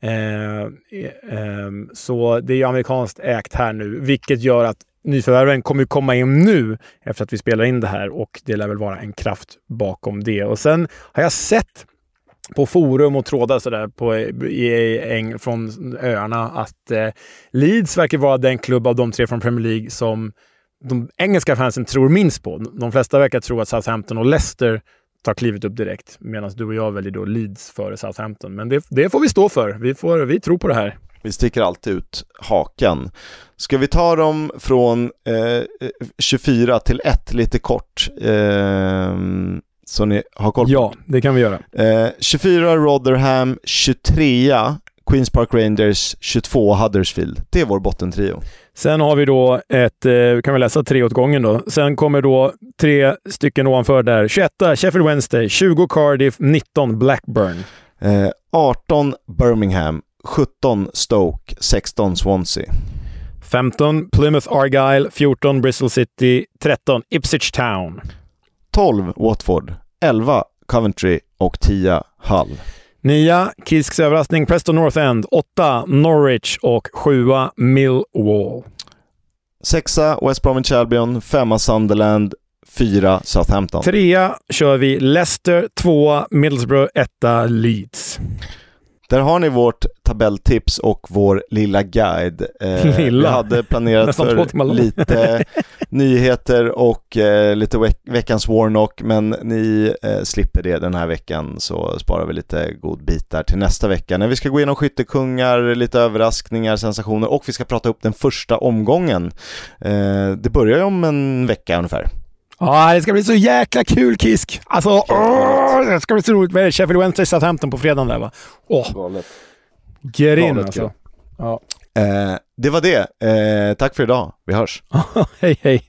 Eh, eh, så det är ju amerikanskt ägt här nu, vilket gör att nyförvärven kommer ju komma in nu efter att vi spelar in det här och det lär väl vara en kraft bakom det. Och sen har jag sett på forum och trådar sådär på, i, i, från öarna att eh, Leeds verkar vara den klubb av de tre från Premier League som de engelska fansen tror minst på. De flesta verkar tro att Southampton och Leicester tar klivet upp direkt, medan du och jag väljer då Leeds före Southampton. Men det, det får vi stå för. Vi, får, vi tror på det här. Vi sticker alltid ut hakan. Ska vi ta dem från eh, 24 till 1 lite kort? Eh, så ni har koll på Ja, det kan vi göra. Eh, 24 Rotherham, 23 Queens Park Rangers, 22 Huddersfield. Det är vår bottentrio. Sen har vi då ett, eh, kan vi läsa tre åt gången då. Sen kommer då tre stycken ovanför där. 21 Sheffield Wednesday, 20 Cardiff, 19 Blackburn. Eh, 18 Birmingham, 17 Stoke, 16 Swansea. 15 Plymouth Argyle, 14 Bristol City, 13 Ipswich Town. 12 Watford, 11 Coventry och 10 Hull. 9 Kisks överraskning Preston North End, 8 Norwich och 7 Millwall. 6 West Bromwich Albion, 5 Sunderland, 4 Southampton. 3 kör vi Leicester, 2 Middlesbrough, 1 Leeds. Där har ni vårt tabelltips och vår lilla guide. Eh, *laughs* lilla. Vi hade planerat för lite *laughs* nyheter och eh, lite veck veckans Warnock, men ni eh, slipper det den här veckan så sparar vi lite godbitar till nästa vecka när vi ska gå igenom skyttekungar, lite överraskningar, sensationer och vi ska prata upp den första omgången. Eh, det börjar ju om en vecka ungefär. Ja, det ska bli så jäkla kul Kisk! Alltså, åh, det ska bli så roligt. Vad är det? Sheffield Wednesday Southampton på fredagen där va? Åh! Galet. Get in alltså. Ja. Eh, det var det. Eh, tack för idag. Vi hörs. *laughs* hej hej.